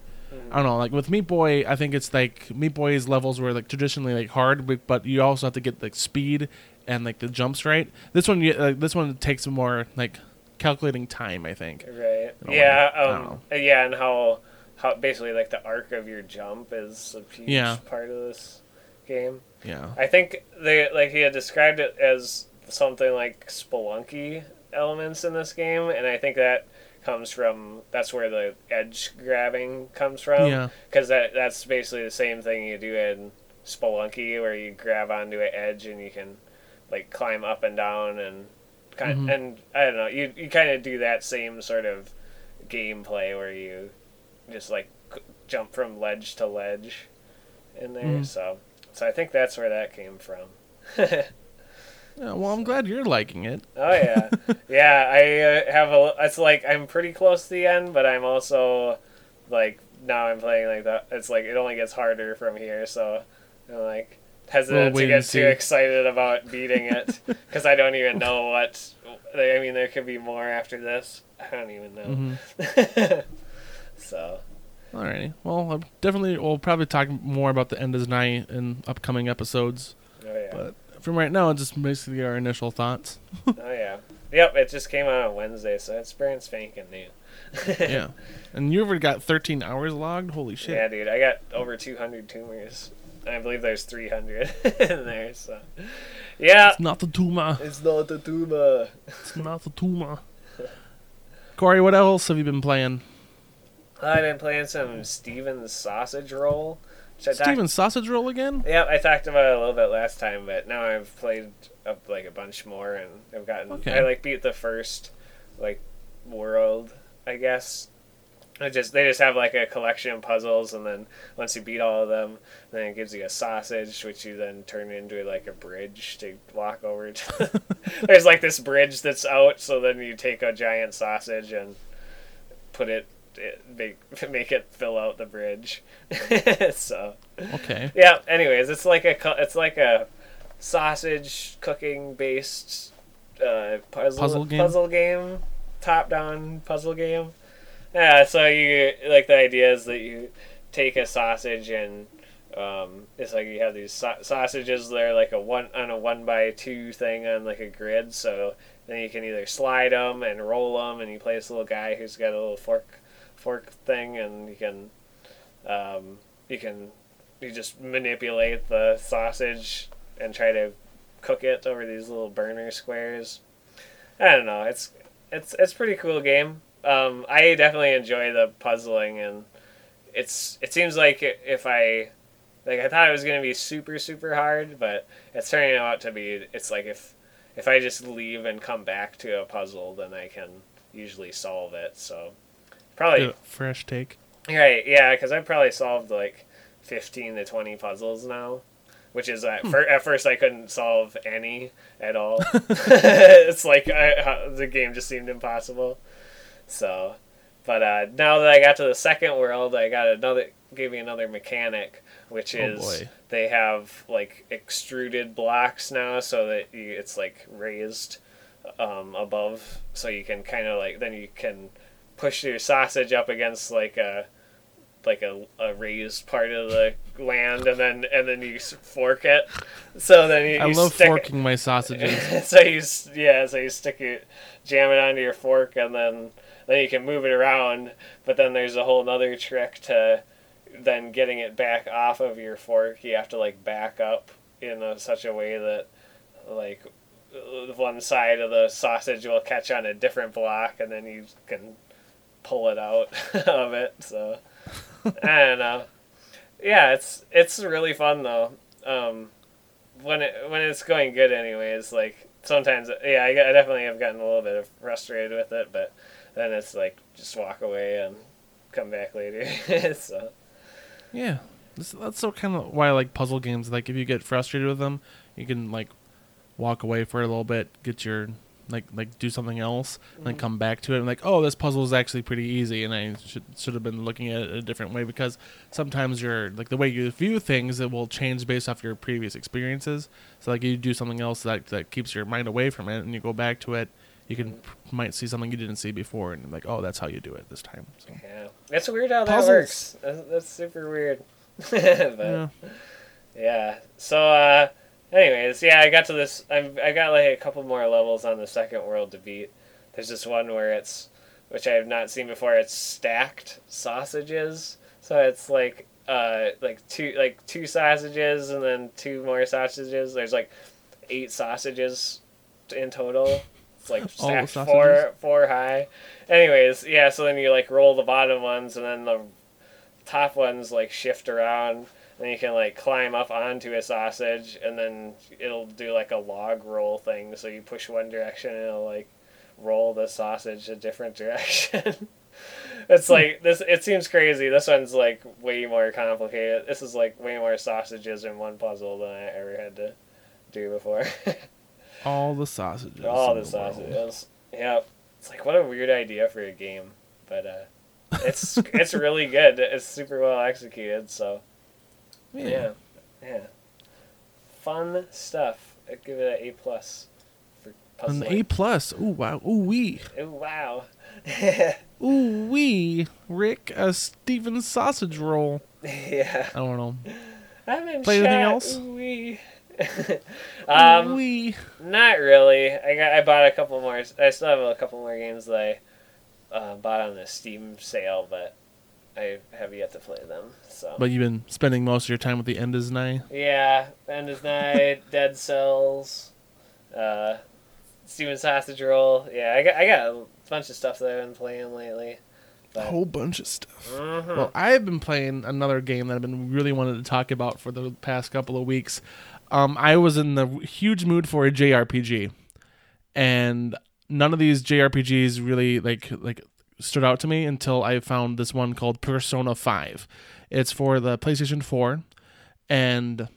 [SPEAKER 2] I don't know like with Meat Boy I think it's like Meat Boy's levels were like traditionally like hard, but, you also have to get like speed and like the jumps right. This one you like, this one takes more like calculating time I think.
[SPEAKER 3] Right. Yeah. Um. Yeah, and how how basically like the arc of your jump is a huge
[SPEAKER 2] Yeah.
[SPEAKER 3] part of this game.
[SPEAKER 2] Yeah.
[SPEAKER 3] I think they like he had described it as something like spelunky elements in this game, and I think that comes from that's where the edge grabbing comes from.
[SPEAKER 2] Yeah.
[SPEAKER 3] Because that that's basically the same thing you do in spelunky, where you grab onto an edge and you can like climb up and down and kind
[SPEAKER 2] Mhm.
[SPEAKER 3] and I don't know you you kind of do that same sort of gameplay where you just like jump from ledge to ledge in there.
[SPEAKER 2] Mhm.
[SPEAKER 3] So so I think that's where that came from.
[SPEAKER 2] Yeah, well, I'm glad you're liking it.
[SPEAKER 3] Oh yeah, yeah. I uh, have a. It's like I'm pretty close to the end, but I'm also like now I'm playing like that. It's like it only gets harder from here, so I'm like hesitant
[SPEAKER 2] We'll
[SPEAKER 3] to get too excited about beating it because I don't even know what. I mean, there could be more after this. I don't even know.
[SPEAKER 2] hmm
[SPEAKER 3] so
[SPEAKER 2] Alrighty. Well, I'll definitely we'll probably talk more about the end of the night in upcoming episodes.
[SPEAKER 3] oh yeah,
[SPEAKER 2] But from right now, it's just basically our initial thoughts.
[SPEAKER 3] oh yeah. Yep, it just came out on Wednesday, so it's brand spanking new.
[SPEAKER 2] yeah. And you ever got 13 hours logged? Holy shit.
[SPEAKER 3] Yeah, dude, I got over 200 tumors. I believe there's 300 in there, so. Yeah.
[SPEAKER 2] It's not the tumor.
[SPEAKER 3] It's not the tumor.
[SPEAKER 2] It's not the tumor. Corey, what else have you been playing?
[SPEAKER 3] I've been playing some Stephen's sausage roll.
[SPEAKER 2] Stephen's Sausage Roll again?
[SPEAKER 3] Yeah, I talked about it a little bit last time, but now I've played up like a bunch more, and I've gotten.
[SPEAKER 2] Okay.
[SPEAKER 3] I like beat the first, like, world, I guess. I just they just have like a collection of puzzles, and then once you beat all of them, then it gives you a sausage, which you then turn into like a bridge to walk over to. There's like this bridge that's out, so then you take a giant sausage and put it, it make make it fill out the bridge. so
[SPEAKER 2] Okay.
[SPEAKER 3] yeah. Anyways, it's like a it's like a sausage cooking based uh, puzzle
[SPEAKER 2] Puzzle game?
[SPEAKER 3] puzzle game, top down puzzle game. Yeah. So you like the idea is that you take a sausage and um, it's like you have these sa- sausages that are like a one on a one by two thing on like a grid. So then you can either slide them and roll them, and you play this little guy who's got a little fork fork thing, and you can um, you can you just manipulate the sausage and try to cook it over these little burner squares. I don't know. It's it's it's pretty cool game. Um, I definitely enjoy the puzzling and it's it seems like if I like I thought it was gonna be super super hard, but it's turning out to be it's like if if I just leave and come back to a puzzle, then I can usually solve it. So probably
[SPEAKER 2] fresh take.
[SPEAKER 3] right, yeah, because I've probably solved like fifteen to twenty puzzles now, which is at, fir- at first I couldn't solve any at all. it's like I, the game just seemed impossible. So, but uh, now that I got to the second world, I got another gave me another mechanic, which
[SPEAKER 2] Oh,
[SPEAKER 3] is
[SPEAKER 2] boy.
[SPEAKER 3] they have like extruded blocks now, so that you, it's like raised um, above, so you can kind of like then you can push your sausage up against like a like a, a raised part of the land, and then and then you fork it. So then you,
[SPEAKER 2] I
[SPEAKER 3] you
[SPEAKER 2] love forking my sausages.
[SPEAKER 3] so you yeah, so you stick it, jam it onto your fork, and then then you can move it around. But then there's a whole other trick to then getting it back off of your fork. You have to like back up in a, such a way that like uh, one side of the sausage will catch on a different block, and then you can pull it out of it. So I don't know. Yeah, it's it's really fun though. Um, when it when it's going good, anyways. Like sometimes, yeah, I, I definitely have gotten a little bit frustrated with it, but then it's like just walk away and come back later. so
[SPEAKER 2] Yeah, that's, that's so kind of why I like puzzle games. Like if you get frustrated with them, you can like walk away for a little bit, get your like like do something else, and then come back to it and like, oh, this puzzle is actually pretty easy, and I should should have been looking at it a different way because sometimes you're like the way you view things it will change based off your previous experiences. So like you do something else that that keeps your mind away from it, and you go back to it. You can might see something you didn't see before, and like, oh, that's how you do it this time. So
[SPEAKER 3] yeah, it's weird how that
[SPEAKER 2] Puzzles.
[SPEAKER 3] works. That's, that's super weird. but,
[SPEAKER 2] yeah.
[SPEAKER 3] Yeah. So, uh, anyways, yeah, I got to this. I've I got like a couple more levels on the second world to beat. There's this one where it's, which I have not seen before. It's stacked sausages. So it's like uh like two like two sausages and then two more sausages. There's like eight sausages in total. It's like stacked four four high. Anyways, yeah. So then you like roll the bottom ones and then the top ones like shift around and you can like climb up onto a sausage and then it'll do like a log roll thing. So you push one direction and it'll like roll the sausage a different direction. It's like this it seems crazy. This one's like way more complicated. This is like way more sausages in one puzzle than i ever had to do before.
[SPEAKER 2] All the sausages.
[SPEAKER 3] all the
[SPEAKER 2] the world.
[SPEAKER 3] sausages. Yeah it's like what a weird idea for a game. But uh it's it's really good. It's super well executed so
[SPEAKER 2] Yeah.
[SPEAKER 3] yeah, yeah. Fun stuff. I'd give it an A plus for
[SPEAKER 2] An. A plus. Ooh wow. Ooh wee.
[SPEAKER 3] Ooh, wow.
[SPEAKER 2] Ooh wee. Rick, a Stephen sausage roll.
[SPEAKER 3] yeah.
[SPEAKER 2] I don't know.
[SPEAKER 3] I'm in
[SPEAKER 2] Play anything else?
[SPEAKER 3] Ooh-wee.
[SPEAKER 2] Ooh
[SPEAKER 3] um,
[SPEAKER 2] wee.
[SPEAKER 3] not really. I got. I bought a couple more. I still have a couple more games that I uh, bought on the Steam sale, but I have yet to play them. So.
[SPEAKER 2] But you've been spending most of your time with the end is nigh.
[SPEAKER 3] Yeah, End is Nigh, Dead Cells, uh, Stephen Sausage Roll. Yeah, I got I got a bunch of stuff that I've been playing lately.
[SPEAKER 2] A whole bunch of stuff.
[SPEAKER 3] Mhm.
[SPEAKER 2] Well, I've been playing another game that I've been really wanted to talk about for the past couple of weeks. Um, I was in the huge mood for a JRPG, and none of these JRPGs really like like stood out to me until I found this one called Persona Five. It's for the PlayStation Four, and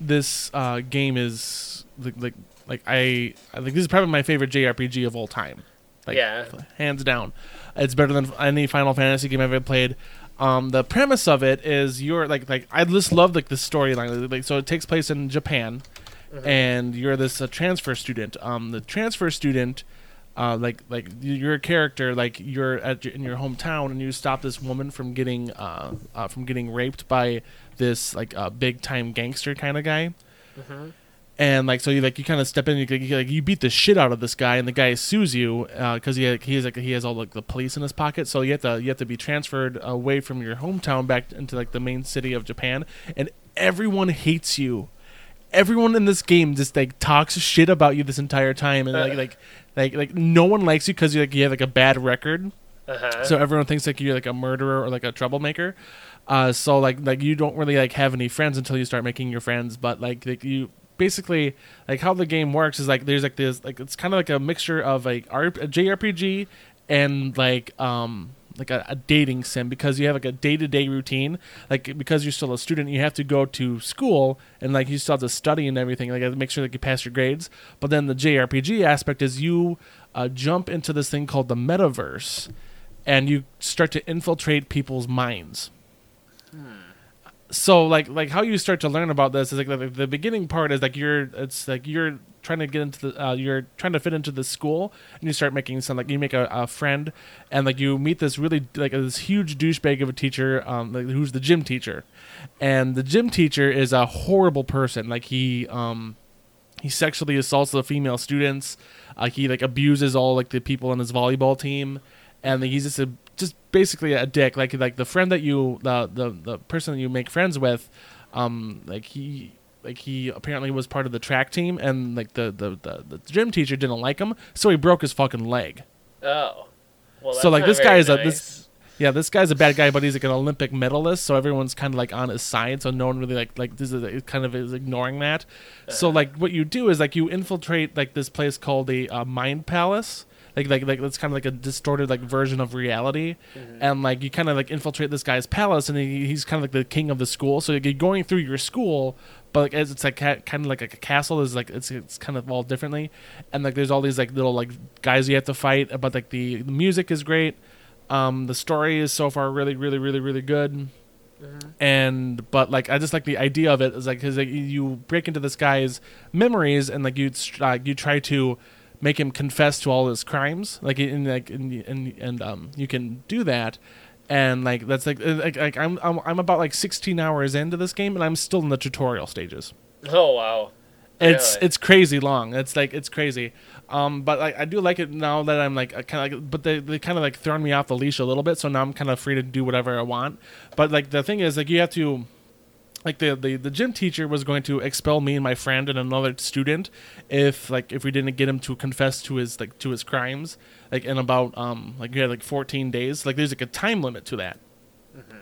[SPEAKER 2] this uh, game is like like like I I think this is probably my favorite JRPG of all time. Like,
[SPEAKER 3] Yeah.
[SPEAKER 2] hands down. It's better than any Final Fantasy game I've ever played. Um, the premise of it is you're like like I just love like the storyline. Like so, it takes place in Japan, and you're this uh, transfer student. Um, the transfer student, uh, like like you're a character like you're at your, in your hometown and you stop this woman from getting uh, uh from getting raped by this like a big time gangster kind of guy. And like so, you like you kind of step in, you, you like you beat the shit out of this guy, and the guy sues you because he he has like he has all like the police in his pocket. So you have to you have to be transferred away from your hometown back into like the main city of Japan, and everyone hates you. Everyone in this game just like talks shit about you this entire time, and like like like like no one likes you because you like you have like a bad record.
[SPEAKER 3] Uh-huh.
[SPEAKER 2] So everyone thinks like you're like a murderer or like a troublemaker. Uh, so like like you don't really like have any friends until you start making your friends. But like like you basically like how the game works is like there's like this like it's kind of like a mixture of like R- a JRPG and like um like a, a dating sim because you have like a day to day routine. Like because you're still a student, you have to go to school and like you still have to study and everything. Like you have to make sure that you pass your grades. But then the JRPG aspect is you uh, jump into this thing called the metaverse and you start to infiltrate people's minds. So like like how you start to learn about this is like the, the beginning part is like you're it's like you're trying to get into the uh, you're trying to fit into the school and you start making some like you make a, a friend and like you meet this really like this huge douchebag of a teacher um like, who's the gym teacher and the gym teacher is a horrible person like he um he sexually assaults the female students. Uh, he like abuses all like the people on his volleyball team, and like, he's just a just basically a dick. Like like the friend that you the the the person that you make friends with, um like he like he apparently was part of the track team, and like the the the, the gym teacher didn't like him, so he broke his fucking leg.
[SPEAKER 3] Oh. Well,
[SPEAKER 2] So, like, this guy is a- this- Yeah, this guy's a bad guy, but he's like an Olympic medalist, so everyone's kind of like on his side. So no one really like like this is kind of is ignoring that. So like what you do is like you infiltrate like this place called the uh, mind palace. Like like like it's kind of like a distorted like version of reality, and like you kind of like infiltrate this guy's palace, and he, he's kind of like the king of the school. So you're going through your school, but like as it's like kind of like a castle is like it's it's kind of all differently, and like there's all these like little like guys you have to fight. But like the, the music is great. Um, the story is so far really, really, really, really good. And but like I just like the idea of it is like because like, you break into this guy's memories and like you uh, you try to make him confess to all his crimes like in like in, in, and um you can do that and like that's like uh, like, like I'm, I'm I'm about like 16 hours into this game and I'm still in the tutorial stages.
[SPEAKER 3] Oh wow.
[SPEAKER 2] It's
[SPEAKER 3] Really?
[SPEAKER 2] it's crazy long. It's like it's crazy. Um, but like I do like it now that I'm like kind of like, but they they kind of like thrown me off the leash a little bit. So now I'm kind of free to do whatever I want. But like the thing is, like you have to, like the the the gym teacher was going to expel me and my friend and another student if like if we didn't get him to confess to his like to his crimes like in about um like we had like 14 days. Like there's like a time limit to that.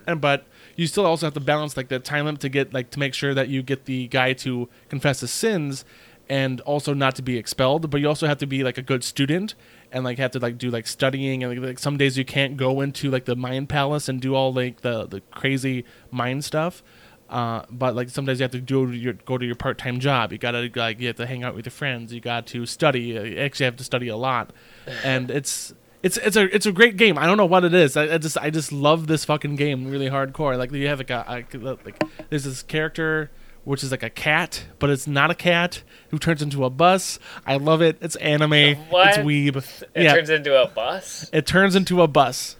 [SPEAKER 2] And but you still also have to balance like the time limit to get like to make sure that you get the guy to confess his sins and also not to be expelled. But you also have to be like a good student and like have to like do like studying and like, like some days you can't go into like the mind palace and do all like the the crazy mind stuff uh, but like sometimes you have to do your go to your part time job. You gotta like you have to hang out with your friends. You got to study. You actually have to study a lot, and it's it's it's a it's a great game. I don't know what it is. I, I just I just love this fucking game really hardcore. Like you have like a, a like there's this character which is like a cat, but it's not a cat who turns into a bus. I love it. It's anime.
[SPEAKER 3] What?
[SPEAKER 2] It's weeb.
[SPEAKER 3] It
[SPEAKER 2] yeah,
[SPEAKER 3] turns into a bus.
[SPEAKER 2] it turns into a bus.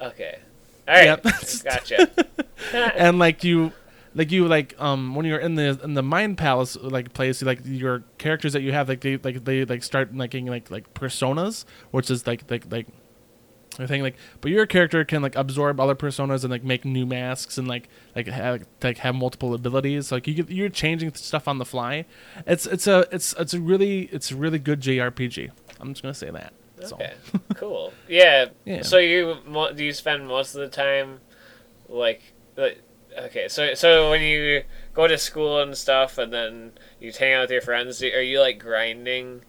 [SPEAKER 3] Okay. All right.
[SPEAKER 2] Yep.
[SPEAKER 3] Gotcha.
[SPEAKER 2] and like you like you like um when you're in the in the mind palace like place like your characters that you have like they like they like start making like like personas which is like like like I think like but your character can like absorb other personas and like make new masks and like like have like have multiple abilities like you get, you're changing stuff on the fly it's it's a it's it's a really it's a really good JRPG I'm just gonna say that That's all.
[SPEAKER 3] Okay. cool. Yeah.
[SPEAKER 2] Yeah.
[SPEAKER 3] So you do you spend most of the time like like okay so so when you go to school and stuff and then you hang out with your friends are you like grinding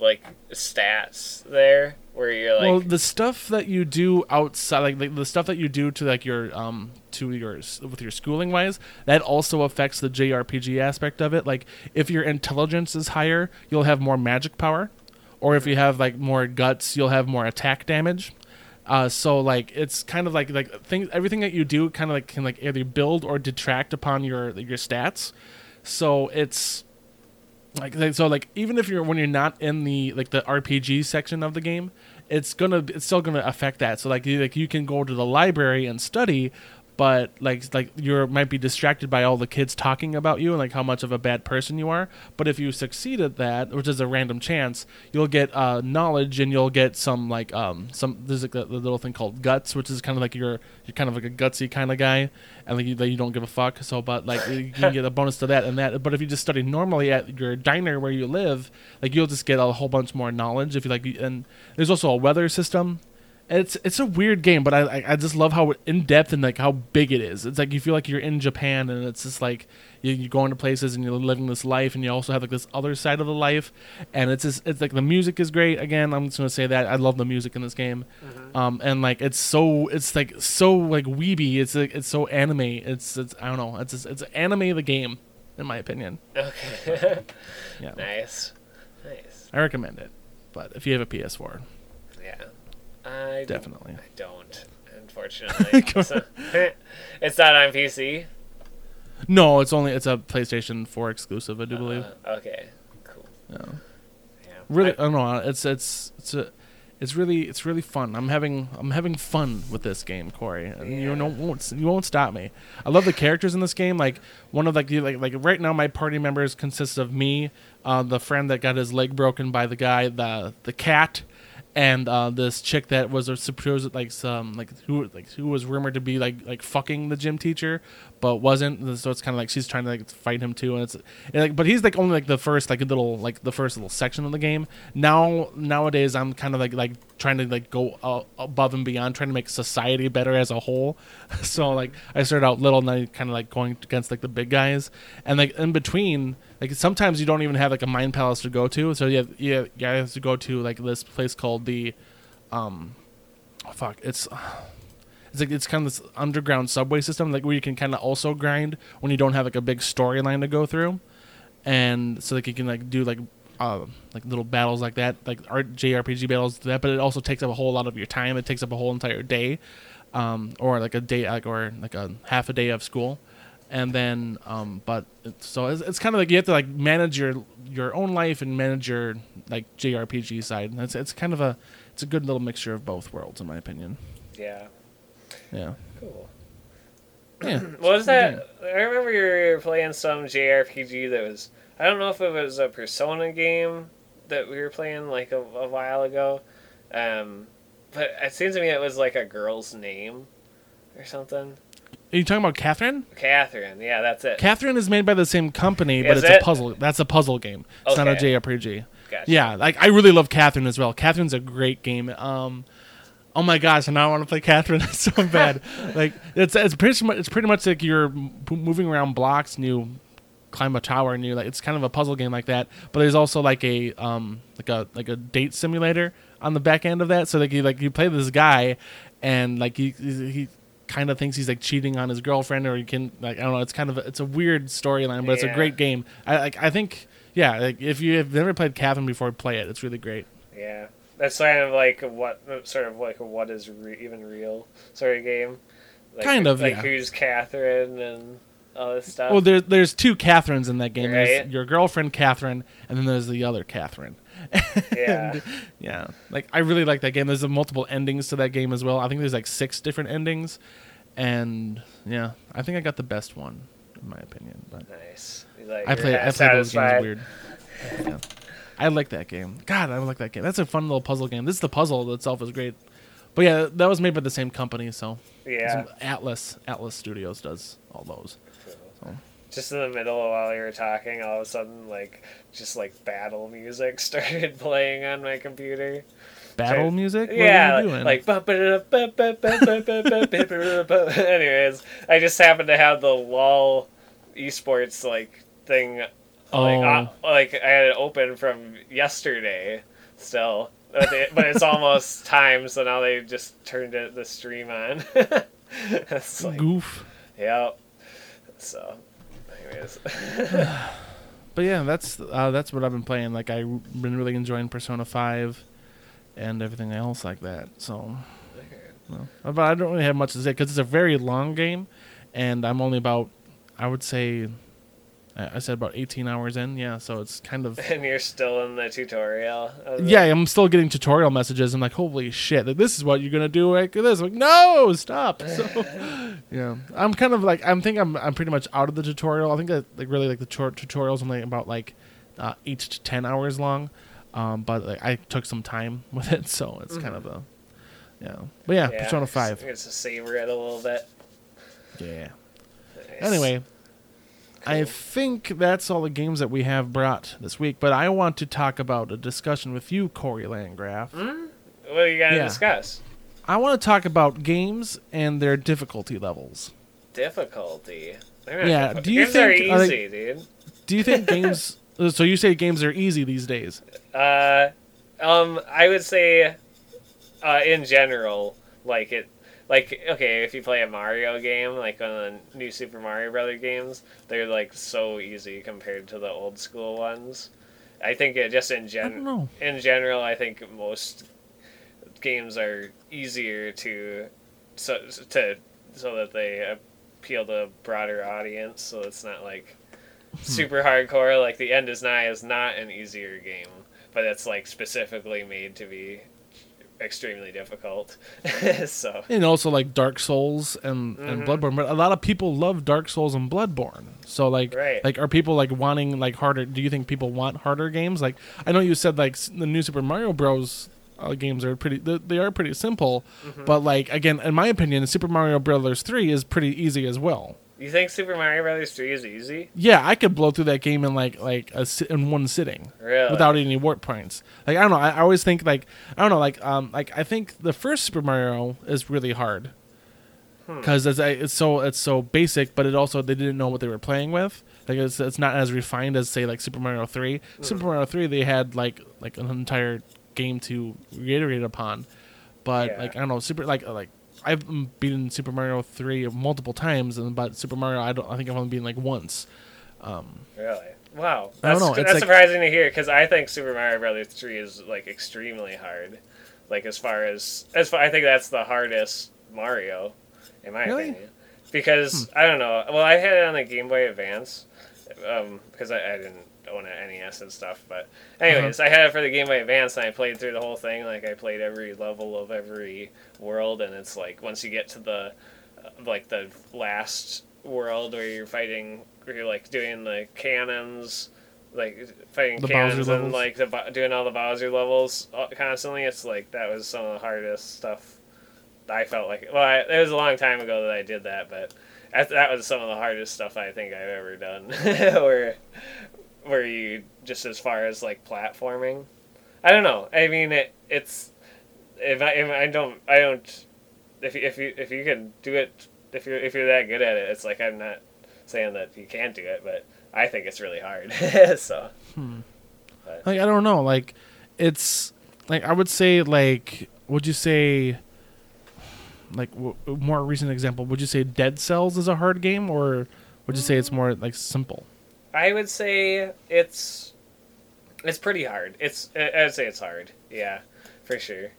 [SPEAKER 3] like stats there where you're like
[SPEAKER 2] well, the stuff that you do outside, like, like the stuff that you do to like your um to your with your schooling wise, that also affects the JRPG aspect of it. Like, if your intelligence is higher, you'll have more magic power, or if you have like more guts, you'll have more attack damage. Uh, so like it's kind of like like things everything that you do kind of like can like either build or detract upon your your stats. So it's like so like even if you're when you're not in the like the RPG section of the game, it's gonna it's still gonna affect that. So like you like you can go to the library and study, but like like you might be distracted by all the kids talking about you and like how much of a bad person you are. But if you succeed at that, which is a random chance, you'll get uh, knowledge and you'll get some like um some there's like a, the little thing called guts, which is kind of like you're you're kind of like a gutsy kind of guy, and like you, that you don't give a fuck. So, but like you can get a bonus to that and that. But if you just study normally at your diner where you live, like you'll just get a whole bunch more knowledge. If you like, and there's also a weather system it's it's a weird game, but I I- I just love how in depth and like how big it is. It's like you feel like you're in Japan, and it's just like you, you go into places and you're living this life, and you also have like this other side of the life, and it's just it's like the music is great. Again, I'm just gonna say that I love the music in this game, um, and like it's so it's like so like weeby. It's like it's so anime. It's it's I don't know. It's just, it's anime the game, in my opinion.
[SPEAKER 3] Okay.
[SPEAKER 2] Yeah,
[SPEAKER 3] nice. Nice.
[SPEAKER 2] I recommend it. But if you have a PS4,
[SPEAKER 3] Yeah. I
[SPEAKER 2] definitely.
[SPEAKER 3] I don't, unfortunately. So- it's not on PC.
[SPEAKER 2] No, it's only it's a PlayStation 4 exclusive, I do believe.
[SPEAKER 3] Uh, okay. Cool.
[SPEAKER 2] Yeah.
[SPEAKER 3] Yeah.
[SPEAKER 2] really
[SPEAKER 3] I-
[SPEAKER 2] I, don't know it's it's it's a it's really it's really fun i'm having i'm having fun with this game corey and you know won't you won't stop me i love the characters in this game like one of like you like like right now my party members consists of me uh, the friend that got his leg broken by the guy the the cat and uh, this chick that was a supposed like some like who like who was rumored to be like like fucking the gym teacher, but wasn't. So it's kind of like she's trying to like fight him too, and it's and, like but he's like only like the first like little like the first little section of the game. Now nowadays I'm kind of like like trying to like go uh, above and beyond, trying to make society better as a whole. so like I started out little, and then kind of like going against like the big guys, and like in between like sometimes you don't even have like a mind palace to go to so you have, you have, have to go to like this place called the um fuck it's it's like it's kind of this underground subway system like where you can kind of also grind when you don't have like a big storyline to go through. And so like you can like do like uh, like little battles like that like jrpg battles that but it also takes up a whole lot of your time. It takes up a whole entire day um, or like a day like or like a half a day of school. And then um but it's, so it's, it's kind of like you have to like manage your your own life and manage your like jrpg side. And it's, it's kind of a it's a good little mixture of both worlds in my opinion.
[SPEAKER 3] Yeah.
[SPEAKER 2] Yeah
[SPEAKER 3] Cool.
[SPEAKER 2] yeah
[SPEAKER 3] What was that? I remember you were playing some JRPG that was. I don't know if it was a Persona game that we were playing like a, a while ago, um, but it seems to me it was like a girl's name or something.
[SPEAKER 2] are you talking about catherine
[SPEAKER 3] Catherine. Yeah, that's it.
[SPEAKER 2] catherine is made by the same company but
[SPEAKER 3] Is
[SPEAKER 2] it's
[SPEAKER 3] it?
[SPEAKER 2] a puzzle that's a puzzle game it's not a
[SPEAKER 3] Okay.
[SPEAKER 2] jrpg
[SPEAKER 3] Gotcha.
[SPEAKER 2] yeah like i really love catherine as well catherine's a great game um oh my gosh and now i want to play catherine so bad. Like it's it's pretty much it's pretty much like you're moving around blocks and you climb a tower and you like it's kind of a puzzle game like that but there's also like a um like a like a date simulator on the back end of that so like you like you play this guy and like he he kind of thinks he's like cheating on his girlfriend or he can like i don't know it's kind of a, it's a weird storyline but it's a great game. I like i think yeah like if you have never played catherine before play it it's really great.
[SPEAKER 3] Yeah, that's kind of like what sort of like a what is re- even real sort of game. Like,
[SPEAKER 2] Kind of,
[SPEAKER 3] like
[SPEAKER 2] yeah.
[SPEAKER 3] who's Catherine and all this stuff.
[SPEAKER 2] well there, there's two catherines in that game there's
[SPEAKER 3] Right.
[SPEAKER 2] your girlfriend catherine and then there's the other catherine
[SPEAKER 3] yeah,
[SPEAKER 2] And, yeah like i really like that game there's a multiple endings to that game as well i think there's like six different endings and yeah i think i got the best one in my opinion but
[SPEAKER 3] nice. Like,
[SPEAKER 2] i play i play those games weird yeah. I like that game god i like that game that's a fun little puzzle game this is the puzzle itself is great but yeah that was made by the same company so
[SPEAKER 3] Yeah,
[SPEAKER 2] Atlus Atlus studios does all those So.
[SPEAKER 3] just in the middle of while you were talking, all of a sudden, like just like battle music started playing on my computer.
[SPEAKER 2] battle music what
[SPEAKER 3] yeah,
[SPEAKER 2] are you doing?
[SPEAKER 3] like. like Anyways, I just happened to have the LOL esports like thing
[SPEAKER 2] oh
[SPEAKER 3] like uh, like I had it open from yesterday still, but, it, but it's almost time, so now they just turned it, the stream on. it's like,
[SPEAKER 2] goof
[SPEAKER 3] yep. So, anyways,
[SPEAKER 2] but yeah, that's uh, that's what I've been playing. Like I've been really enjoying Persona Five and everything else like that. So, well, but I don't really have much to say because it's a very long game, and I'm only about, I would say, I said about 18 hours in. Yeah, so it's kind of.
[SPEAKER 3] and you're still in the tutorial.
[SPEAKER 2] Yeah, I'm still getting tutorial messages. I'm like, holy shit! Like, this is what you're gonna do. Like this. I'm like, no, stop. So, Yeah, I'm kind of like I'm think I'm I'm pretty much out of the tutorial. I think that like really like the tu- tutorials only about like uh, eight to ten hours long, um, but like I took some time with it, so it's kind of a yeah. But yeah,
[SPEAKER 3] Yeah,
[SPEAKER 2] Persona Five.
[SPEAKER 3] It's to savor it a little bit.
[SPEAKER 2] Yeah.
[SPEAKER 3] Nice.
[SPEAKER 2] Anyway, I think that's all the games that we have brought this week. But I want to talk about a discussion with you, Corey Landgraf.
[SPEAKER 3] what are you going to
[SPEAKER 2] Yeah.
[SPEAKER 3] discuss?
[SPEAKER 2] I want to talk about games and their difficulty levels.
[SPEAKER 3] Difficulty.
[SPEAKER 2] Yeah,
[SPEAKER 3] difficult.
[SPEAKER 2] do you
[SPEAKER 3] Games are
[SPEAKER 2] think- are they-
[SPEAKER 3] easy, dude?
[SPEAKER 2] Do you think games? So you say games are easy these days?
[SPEAKER 3] Uh, um, I would say, uh, in general, like it, like okay, if you play a Mario game, like one of the new Super Mario Brother games, they're like so easy compared to the old school ones. I think it just in gen in general, I think most games are easier to so to so that they appeal to a broader audience. So it's not like super hardcore. Like the End is Nigh is not an easier game, but it's like specifically made to be extremely difficult. so
[SPEAKER 2] And also like Dark Souls and, and
[SPEAKER 3] Mhm.
[SPEAKER 2] Bloodborne, but a lot of people love Dark Souls and Bloodborne. So like,
[SPEAKER 3] Right.
[SPEAKER 2] like are people like wanting like harder? Do you think people want harder games? Like I know you said like the new Super Mario Bros. Uh, games are pretty. They, they are pretty simple,
[SPEAKER 3] Mm-hmm.
[SPEAKER 2] but like again, in my opinion, Super Mario Brothers three is pretty easy as well.
[SPEAKER 3] You think Super Mario Brothers three is easy?
[SPEAKER 2] Yeah, I could blow through that game in like like a si- in one sitting.
[SPEAKER 3] Really?
[SPEAKER 2] without any warp points. Like I don't know. I, I always think like I don't know. Like um like I think the first Super Mario is really hard
[SPEAKER 3] Hmm.
[SPEAKER 2] because it's, it's so it's so basic, but it also they didn't know what they were playing with. Like it's, it's not as refined as say like Super Mario 3
[SPEAKER 3] Hmm.
[SPEAKER 2] Super Mario three they had like like an entire game to reiterate upon, but
[SPEAKER 3] Yeah.
[SPEAKER 2] like I don't know Super like like. I've beaten Super Mario three multiple times, and but Super Mario, I don't. I think I've only beaten like once.
[SPEAKER 3] Really? Wow.
[SPEAKER 2] I don't
[SPEAKER 3] That's,
[SPEAKER 2] know, it's
[SPEAKER 3] that's
[SPEAKER 2] like-
[SPEAKER 3] surprising to hear because I think Super Mario Brothers 3 is like extremely hard. Like as far as as far, I think that's the hardest Mario, in my
[SPEAKER 2] Really?
[SPEAKER 3] opinion. Because
[SPEAKER 2] Hmm.
[SPEAKER 3] I don't know. Well, I had it on the Game Boy Advance um, because I, I didn't own an NES and stuff. But anyways, I had it for the Game Boy Advance and I played through the whole thing. Like I played every level of every world, and it's like once you get to the uh, like the last world where you're fighting, where you're like doing the cannons, like fighting
[SPEAKER 2] The Bowser
[SPEAKER 3] cannons and
[SPEAKER 2] levels?
[SPEAKER 3] like the, doing all the Bowser levels uh, constantly. It's like that was some of the hardest stuff. I felt like well, I, it was a long time ago that I did that, but that, that was some of the hardest stuff I think I've ever done. where where you just as far as like platforming, I don't know. I mean, it it's if I if I don't I don't if you, if you if you can do it if you're if you're that good at it, it's like I'm not saying that you can't do it, but I think it's really hard. so hmm.
[SPEAKER 2] like I don't know, like it's like I would say like would you say like w- more recent example would you say Dead Cells is a hard game or would you say it's mm. more like simple?
[SPEAKER 3] I would say it's it's pretty hard. It's I would say it's hard. Yeah, for sure.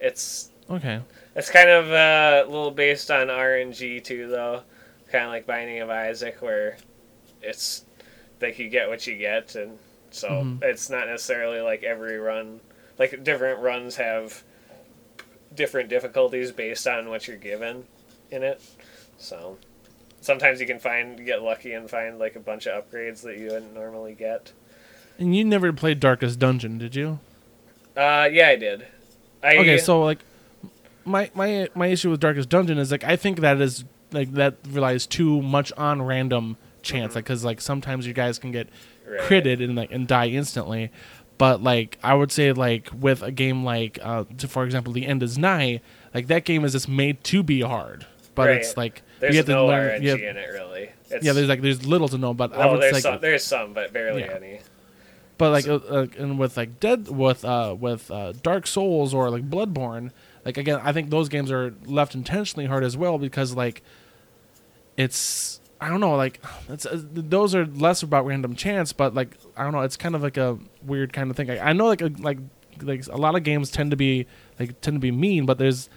[SPEAKER 3] It's
[SPEAKER 2] Okay.
[SPEAKER 3] it's kind of uh, a little based on RNG too, though. Kind of like Binding of Isaac, where it's like you get what you get, and so
[SPEAKER 2] Mhm.
[SPEAKER 3] it's not necessarily like every run. Like different runs have different difficulties based on what you're given in it. So sometimes you can find get lucky and find like a bunch of upgrades that you wouldn't normally get.
[SPEAKER 2] And you never played Darkest Dungeon, did you?
[SPEAKER 3] Uh, yeah, I did. I,
[SPEAKER 2] Okay, so like my my my issue with Darkest Dungeon is like I think that is like that relies too much on random chance, like because like sometimes you guys can get
[SPEAKER 3] Right.
[SPEAKER 2] critted and like and die instantly. But like I would say like with a game like uh, to- for example, The End is Nigh, like that game is just made to be hard. But it's like
[SPEAKER 3] there's
[SPEAKER 2] you have to
[SPEAKER 3] no
[SPEAKER 2] learn.
[SPEAKER 3] RNG
[SPEAKER 2] have-
[SPEAKER 3] in it really. It's,
[SPEAKER 2] yeah, there's like there's little to know, but I would
[SPEAKER 3] there's
[SPEAKER 2] say
[SPEAKER 3] some, there's some, but barely
[SPEAKER 2] Yeah.
[SPEAKER 3] any.
[SPEAKER 2] But like, uh, uh, and with like Dead, with uh, with uh, Dark Souls or like Bloodborne, like again, I think those games are left intentionally hard as well because like, it's I don't know, like it's uh, those are less about random chance, but like I don't know, it's kind of like a weird kind of thing. I, I know like a, like like a lot of games tend to be like tend to be mean, but there's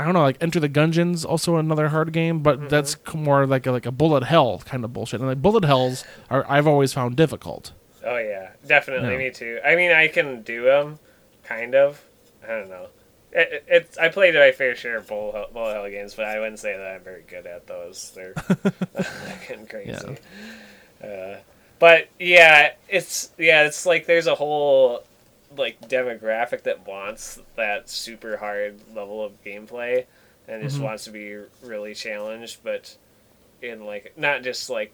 [SPEAKER 2] I don't know, like Enter the Gungeon's also another hard game, but that's more like a, like a bullet hell kind of bullshit. And like bullet hells are I've always found difficult.
[SPEAKER 3] Oh yeah, definitely
[SPEAKER 2] Yeah.
[SPEAKER 3] me too. I mean, I can do them, kind of. I don't know. It, it's I played my fair share of bullet hell, bullet hell games, but I wouldn't say that I'm very good at those. They're getting crazy. Uh, but yeah, it's yeah, it's like there's a whole like demographic that wants that super hard level of gameplay and just
[SPEAKER 2] Mhm.
[SPEAKER 3] wants to be really challenged, but in like not just like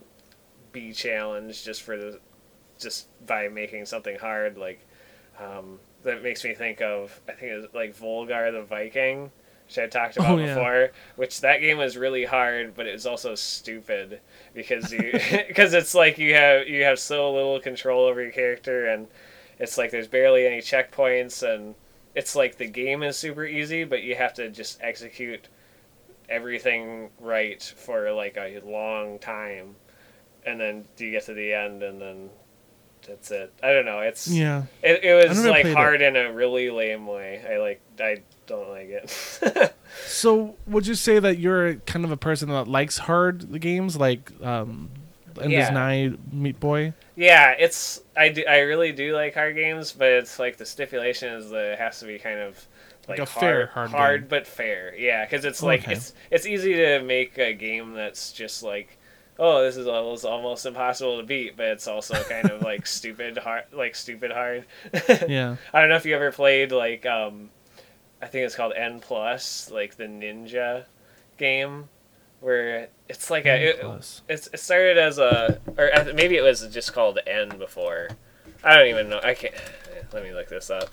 [SPEAKER 3] be challenged just for the just by making something hard like um, that makes me think of I think it was like Volgarr the Viking, which I talked about
[SPEAKER 2] Oh, yeah.
[SPEAKER 3] before. Which that game was really hard, but it was also stupid because you because it's like you have you have so little control over your character, and it's like there's barely any checkpoints, and it's like the game is super easy, but you have to just execute everything right for like a long time, and then you get to the end, and then that's it. I don't know. It's
[SPEAKER 2] Yeah.
[SPEAKER 3] it, it was like
[SPEAKER 2] played it.
[SPEAKER 3] hard in a really lame way. I like I don't like it.
[SPEAKER 2] So would you say that you're kind of a person that likes hard games like um Endless
[SPEAKER 3] Yeah.
[SPEAKER 2] Night, Meat Boy?
[SPEAKER 3] yeah, it's I do, I really do like hard games, but it's like the stipulation is that it has to be kind of
[SPEAKER 2] Like
[SPEAKER 3] like,
[SPEAKER 2] a fair
[SPEAKER 3] hard,
[SPEAKER 2] hard game.
[SPEAKER 3] but fair. Yeah, because it's like
[SPEAKER 2] Okay.
[SPEAKER 3] it's it's easy to make a game that's just like. Oh, this is almost almost impossible to beat, but it's also kind of like stupid hard, like stupid hard.
[SPEAKER 2] Yeah.
[SPEAKER 3] I don't know if you ever played like um, I think it's called N plus, like the ninja game, where it's like a it, it's it started as a or maybe it was just called N before. I don't even know. I can't. Let me look this up.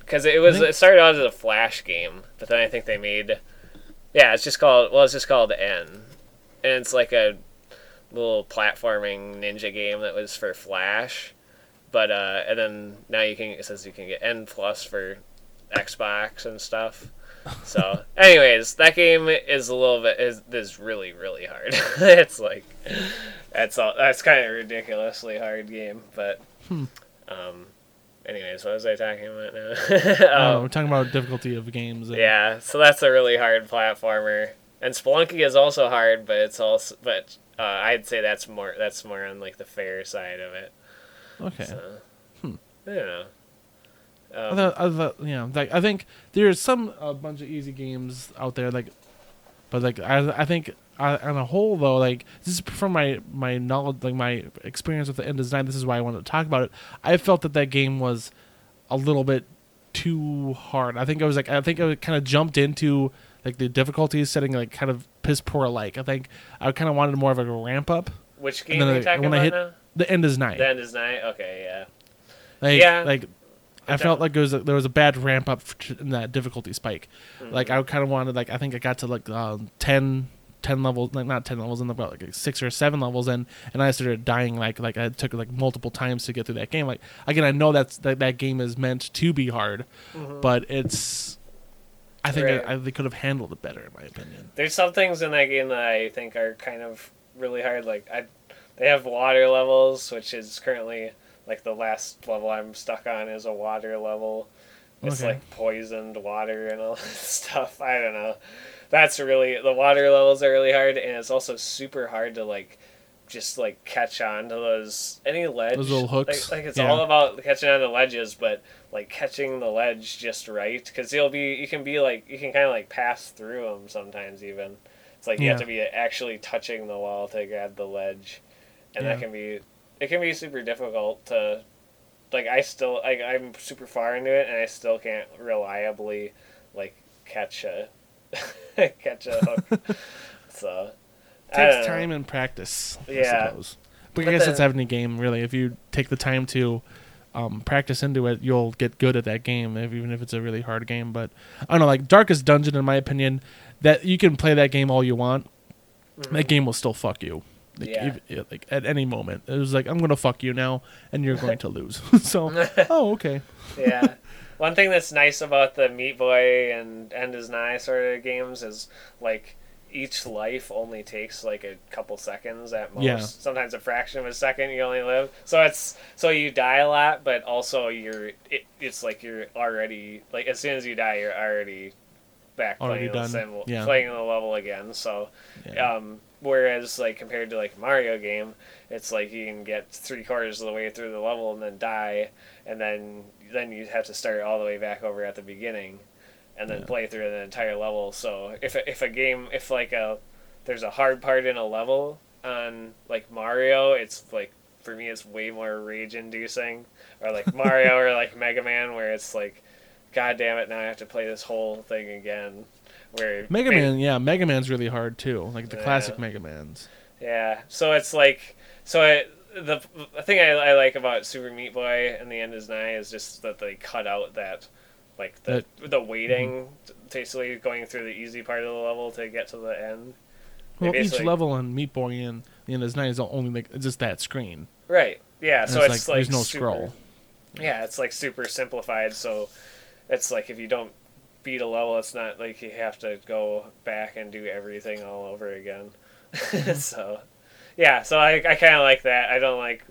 [SPEAKER 3] Because it was it started out as a flash game, but then I think they made yeah, it's just called well, it's just called N, and it's like a little platforming ninja game that was for Flash, but uh, and then now you can it says you can get N plus for Xbox and stuff. So, anyways, that game is a little bit is is really really hard. it's like that's all that's kind of a ridiculously hard game, but
[SPEAKER 2] Hmm.
[SPEAKER 3] um, anyways, what was I talking about now?
[SPEAKER 2] Oh,
[SPEAKER 3] um,
[SPEAKER 2] we're talking about difficulty of games. and-
[SPEAKER 3] yeah, so that's a really hard platformer, and Spelunky is also hard, but it's also but uh, I'd say that's more that's more on like the fair side of it.
[SPEAKER 2] Okay.
[SPEAKER 3] So,
[SPEAKER 2] Hmm.
[SPEAKER 3] I don't know.
[SPEAKER 2] I
[SPEAKER 3] Um,
[SPEAKER 2] thought, yeah, like I think there's some a bunch of easy games out there, like, but like I, I think uh, on a whole though, like this is from my my knowledge, like my experience with the end design. This is why I wanted to talk about it. I felt that that game was a little bit too hard. I think I was like I think I kind of jumped into like the difficulties setting like kind of piss poor like. I think I kind of wanted more of a ramp up.
[SPEAKER 3] which game are you
[SPEAKER 2] I-
[SPEAKER 3] talking
[SPEAKER 2] when I hit-
[SPEAKER 3] now?
[SPEAKER 2] The End is Nigh.
[SPEAKER 3] The End is Nigh. Okay, yeah.
[SPEAKER 2] Like,
[SPEAKER 3] Yeah.
[SPEAKER 2] like I felt like there was a, there was a bad ramp up in that difficulty spike.
[SPEAKER 3] Mm-hmm.
[SPEAKER 2] Like I kind of wanted like I think I got to like um, 10, 10 levels like not ten levels in about like six or seven levels in, and I started dying like like I took like multiple times to get through that game. Like again, I know that's that that game is meant to be hard, but it's. I think
[SPEAKER 3] Mm-hmm. Right.
[SPEAKER 2] I, I, they could have handled it better, in my opinion.
[SPEAKER 3] There's some things in that game that I think are kind of really hard. Like I, they have water levels, which is currently like the last level I'm stuck on is a water level. It's
[SPEAKER 2] Okay.
[SPEAKER 3] like poisoned water and all this stuff. I don't know. That's really the water levels are really hard, and it's also super hard to like just like catch on to those any ledge.
[SPEAKER 2] Those little hooks?
[SPEAKER 3] Like, like it's
[SPEAKER 2] Yeah.
[SPEAKER 3] all about catching on to ledges, but like catching the ledge just right because you'll be you can be like you can kind of like pass through them sometimes even. It's like you have to be actually touching the wall to grab the ledge, and that can be it can be super difficult to like I still like I'm super far into it and I still can't reliably like catch a catch a hook. so I don't
[SPEAKER 2] takes time and practice. I
[SPEAKER 3] Yeah.
[SPEAKER 2] suppose. But,
[SPEAKER 3] But
[SPEAKER 2] I guess
[SPEAKER 3] the-
[SPEAKER 2] it's having a game really. If you take the time to um, practice into it, you'll get good at that game, if, even if it's a really hard game. But I don't know, like Darkest Dungeon, in my opinion, that you can play that game all you want. That game will still fuck you. Like,
[SPEAKER 3] Yeah.
[SPEAKER 2] yeah, like at any moment, it was like I'm gonna fuck you now, and you're going to lose. so, oh okay.
[SPEAKER 3] yeah. One thing that's nice about the Meat Boy and End is Nigh sort of games is like each life only takes like a couple seconds at most.
[SPEAKER 2] Yeah.
[SPEAKER 3] Sometimes a fraction of a second you only live. So it's so you die a lot, but also you're it, it's like you're already like as soon as you die you're already back
[SPEAKER 2] Already
[SPEAKER 3] playing the same
[SPEAKER 2] Yeah.
[SPEAKER 3] playing the level again. So
[SPEAKER 2] Yeah.
[SPEAKER 3] um, whereas like compared to like Mario game, it's like you can get three quarters of the way through the level and then die, and then then you have to start all the way back over at the beginning, and then
[SPEAKER 2] Yeah.
[SPEAKER 3] play through the entire level. So if if a game if like a there's a hard part in a level on like Mario, it's like for me it's way more rage inducing, or like Mario or like Mega Man where it's like, God damn it, now I have to play this whole thing again. Where
[SPEAKER 2] Mega Man, yeah, Mega Man's really hard too. Like the
[SPEAKER 3] Yeah.
[SPEAKER 2] classic Mega Man's.
[SPEAKER 3] Yeah, so it's like so it, the the thing I, I like about Super Meat Boy and the End is Nigh is just that they cut out that like the the waiting, mm-hmm. basically going through the easy part of the level to get to the end.
[SPEAKER 2] Well, each level on Meat Boy and the End is Nigh is only like just that screen.
[SPEAKER 3] Right. Yeah.
[SPEAKER 2] And
[SPEAKER 3] So
[SPEAKER 2] it's
[SPEAKER 3] it's,
[SPEAKER 2] like,
[SPEAKER 3] like,
[SPEAKER 2] there's no
[SPEAKER 3] super-
[SPEAKER 2] scroll.
[SPEAKER 3] Yeah, it's like super simplified. So it's like if you don't beat a level, it's not like you have to go back and do everything all over again. Mm-hmm. so yeah, so I I kind of like that. I don't like.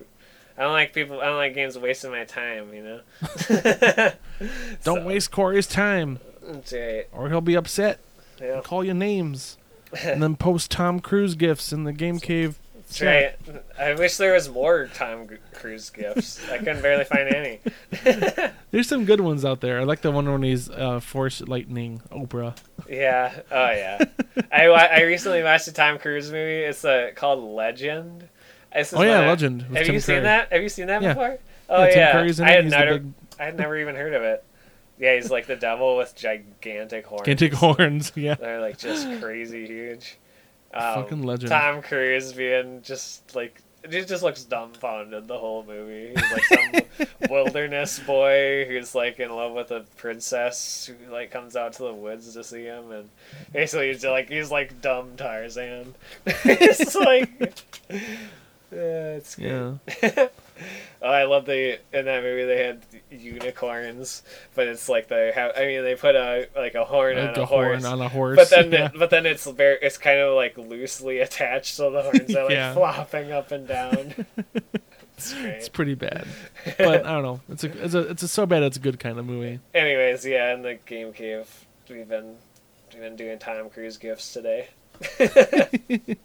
[SPEAKER 3] I don't like people. I don't like games wasting my time. You know.
[SPEAKER 2] Don't
[SPEAKER 3] So,
[SPEAKER 2] waste Corey's time,
[SPEAKER 3] That's right.
[SPEAKER 2] or he'll be upset.
[SPEAKER 3] Yeah.
[SPEAKER 2] Call you names, and then post Tom Cruise gifts in the Game Cave.
[SPEAKER 3] That's right. I wish there was more Tom Cruise gifts. I couldn't barely find any.
[SPEAKER 2] There's some good ones out there. I like the one when he's uh, Force Lightning Oprah.
[SPEAKER 3] Yeah. Oh yeah. I I recently watched a Tom Cruise movie. It's uh, called Legend. This is
[SPEAKER 2] Oh, yeah,
[SPEAKER 3] I-
[SPEAKER 2] Legend
[SPEAKER 3] Have
[SPEAKER 2] Tim
[SPEAKER 3] you seen that? Have you seen that
[SPEAKER 2] Yeah.
[SPEAKER 3] before? Oh
[SPEAKER 2] yeah,
[SPEAKER 3] yeah.
[SPEAKER 2] Tim Curry's in
[SPEAKER 3] I
[SPEAKER 2] it.
[SPEAKER 3] had never,
[SPEAKER 2] big
[SPEAKER 3] I had never even heard of it. Yeah, he's like the devil with gigantic horns.
[SPEAKER 2] gigantic horns. Yeah,
[SPEAKER 3] They're like just crazy huge. Um,
[SPEAKER 2] Fucking legend.
[SPEAKER 3] Tom Cruise being just like he just looks dumbfounded the whole movie. He's like some wilderness boy who's like in love with a princess who like comes out to the woods to see him, and basically he's like he's like dumb Tarzan. it's like. Yeah, it's good.
[SPEAKER 2] yeah.
[SPEAKER 3] Oh, I love the in that movie they had unicorns, but it's like they have. I mean, they put a like a horn
[SPEAKER 2] Like
[SPEAKER 3] on
[SPEAKER 2] a
[SPEAKER 3] a horse,
[SPEAKER 2] horn on a horse.
[SPEAKER 3] but then
[SPEAKER 2] yeah.
[SPEAKER 3] but then it's very it's kind of like loosely attached, so the horns are like
[SPEAKER 2] Yeah.
[SPEAKER 3] flopping up and down. it's
[SPEAKER 2] it's pretty bad. But I don't know. It's a it's a it's a so bad it's a good kind of movie.
[SPEAKER 3] Anyways, yeah, in the game cave, we've been we've been doing Tom Cruise gifts today.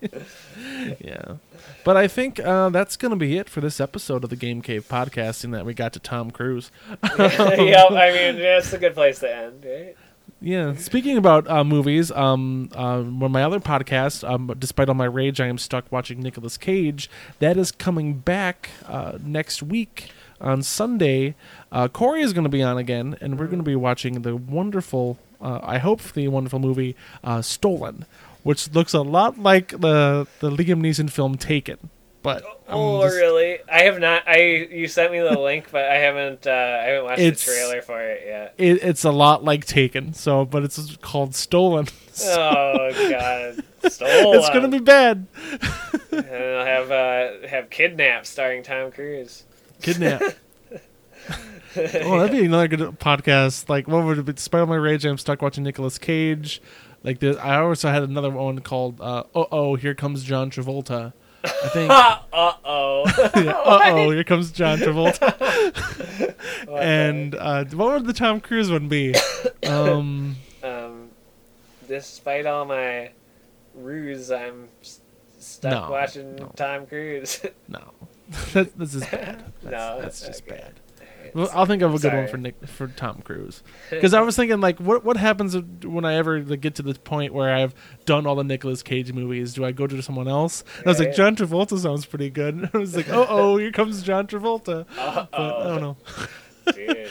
[SPEAKER 2] Yeah. But I think uh, that's gonna be it for this episode of the Game Cave podcasting that we got to Tom Cruise.
[SPEAKER 3] yep, I mean that's a good place to end, right?
[SPEAKER 2] Yeah. Speaking about uh, movies, um, uh, one my other podcast, um, despite all my rage, I am stuck watching Nicolas Cage. That is coming back uh, next week on Sunday. Uh, Corey is going to be on again, and we're going to be watching the wonderful, uh, I hope the wonderful movie uh, Stolen, which looks a lot like the the Liam Neeson film Taken. But I'm
[SPEAKER 3] Oh,
[SPEAKER 2] just-
[SPEAKER 3] really? I have not. I you sent me the link, but I haven't. Uh, I haven't watched
[SPEAKER 2] It's-
[SPEAKER 3] the trailer for it yet.
[SPEAKER 2] it, it's a lot like Taken. So, but it's called Stolen.
[SPEAKER 3] Oh God, stolen.
[SPEAKER 2] it's gonna be bad.
[SPEAKER 3] And I'll have uh, have kidnapped starring Tom Cruise.
[SPEAKER 2] Kidnap. oh, that'd be another good podcast. Like, what would it be? Despite all my rage, I'm stuck watching Nicolas Cage. Like, the, I also had another one called uh oh, here comes John Travolta. I think.
[SPEAKER 3] uh oh.
[SPEAKER 2] uh oh, here comes John Travolta. and uh, what would the Tom Cruise one be? Um,
[SPEAKER 3] um, despite all my ruse, I'm s- stuck
[SPEAKER 2] No,
[SPEAKER 3] watching
[SPEAKER 2] no.
[SPEAKER 3] Tom Cruise.
[SPEAKER 2] no, that, this is bad. That's,
[SPEAKER 3] No,
[SPEAKER 2] that's just
[SPEAKER 3] okay.
[SPEAKER 2] bad. Well, I'll think of a good one for Nick for Tom Cruise because I was thinking like, what what happens when I ever like, get to the point where I've done all the Nicolas Cage movies? Do I go to someone else? And I was like, John Travolta sounds pretty good. I was like, oh oh, here comes John Travolta.
[SPEAKER 3] Uh-oh.
[SPEAKER 2] But I don't know.
[SPEAKER 3] Dude,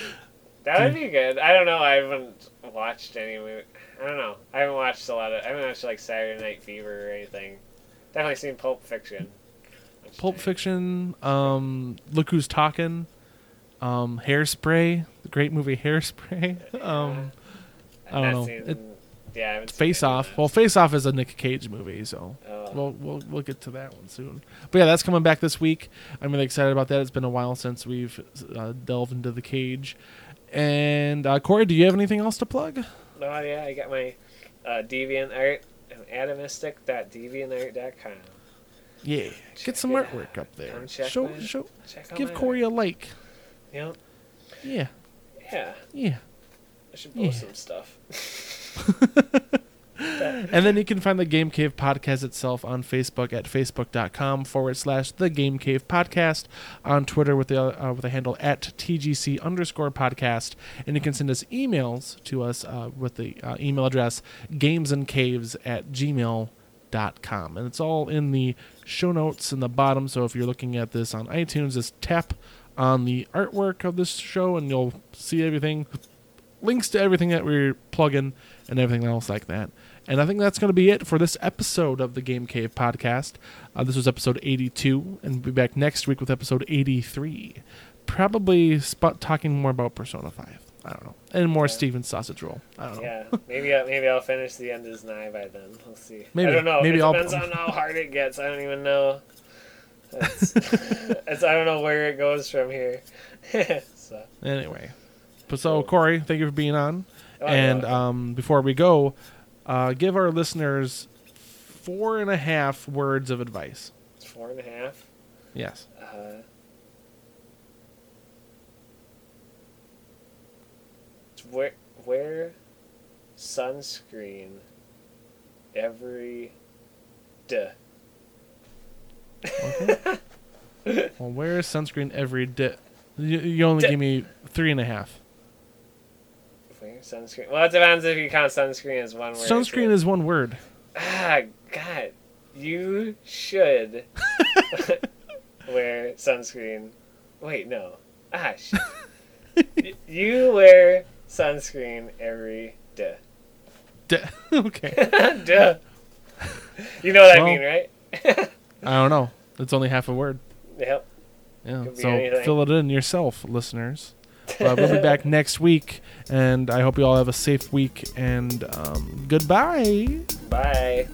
[SPEAKER 3] that would be good. I don't know. I haven't watched any movie. I don't know. I haven't watched a lot of. I haven't watched like Saturday Night Fever or anything. Definitely seen Pulp Fiction.
[SPEAKER 2] Pulp Fiction. Um, Look Who's Talking. Um, Hairspray, the great movie Hairspray. Um, I don't know.
[SPEAKER 3] seen-
[SPEAKER 2] It-
[SPEAKER 3] yeah, I haven't seen
[SPEAKER 2] Face Off. Well, Face Off is a Nick Cage movie, so
[SPEAKER 3] Oh.
[SPEAKER 2] we'll we'll we'll get to that one soon. But yeah, that's coming back this week. I'm really excited about that. It's been a while since we've uh, delved into the cage. And uh, Corey, do you have anything else to plug?
[SPEAKER 3] Oh yeah, I got my uh, Deviant Art, atomistic.deviantart.com.
[SPEAKER 2] Yeah,
[SPEAKER 3] Check
[SPEAKER 2] get some
[SPEAKER 3] it out.
[SPEAKER 2] artwork up there.
[SPEAKER 3] Come check
[SPEAKER 2] Show
[SPEAKER 3] my-
[SPEAKER 2] show. Give Corey
[SPEAKER 3] art.
[SPEAKER 2] a like.
[SPEAKER 3] Yep.
[SPEAKER 2] Yeah,
[SPEAKER 3] Yeah,
[SPEAKER 2] yeah.
[SPEAKER 3] I should post
[SPEAKER 2] Yeah.
[SPEAKER 3] some stuff.
[SPEAKER 2] and then you can find the Game Cave podcast itself on Facebook at facebook.com forward slash the Game Cave podcast, on Twitter with the uh, with the handle at TGC underscore podcast, and you can send us emails to us uh, with the uh, email address gamesandcaves at gmail.com. And it's all in the show notes in the bottom. So if you're looking at this on iTunes, just tap on the artwork of this show and you'll see everything links to everything that we're plugging and everything else like that. And I think that's going to be it for this episode of the Game Cave podcast. Uh, this was episode 82, and we'll be back next week with episode 83. Probably spot talking more about Persona 5. I don't know. And more
[SPEAKER 3] Yeah.
[SPEAKER 2] Stephen Sausage Roll. I don't know.
[SPEAKER 3] Yeah, maybe I, maybe I'll finish the end is nigh by then. We'll see.
[SPEAKER 2] Maybe.
[SPEAKER 3] I don't know.
[SPEAKER 2] Maybe
[SPEAKER 3] it
[SPEAKER 2] I'll-
[SPEAKER 3] depends on how hard it gets. I don't even know. I don't know where it goes from here. so
[SPEAKER 2] Anyway. But so, Corey, thank you for being on.
[SPEAKER 3] Oh,
[SPEAKER 2] and
[SPEAKER 3] yeah.
[SPEAKER 2] um, before we go, uh, give our listeners four and a half words of advice.
[SPEAKER 3] four and a half.
[SPEAKER 2] Yes.
[SPEAKER 3] Uh, wear, wear sunscreen every day.
[SPEAKER 2] Well, wear sunscreen every day. You, you only
[SPEAKER 3] Di-
[SPEAKER 2] give me three and a half.
[SPEAKER 3] Wear sunscreen. Well, it depends if you count sunscreen as one word.
[SPEAKER 2] Sunscreen is one word.
[SPEAKER 3] Ah, God. You should wear sunscreen. Wait, no. Ah, shit. You wear sunscreen every day.
[SPEAKER 2] De- okay.
[SPEAKER 3] Duh. You know what I mean, right?
[SPEAKER 2] I don't know. It's only half a word.
[SPEAKER 3] Yep.
[SPEAKER 2] Yeah.
[SPEAKER 3] Could
[SPEAKER 2] So fill it in yourself, listeners. But we'll be back next week, and I hope you all have a safe week. And um, goodbye.
[SPEAKER 3] Bye.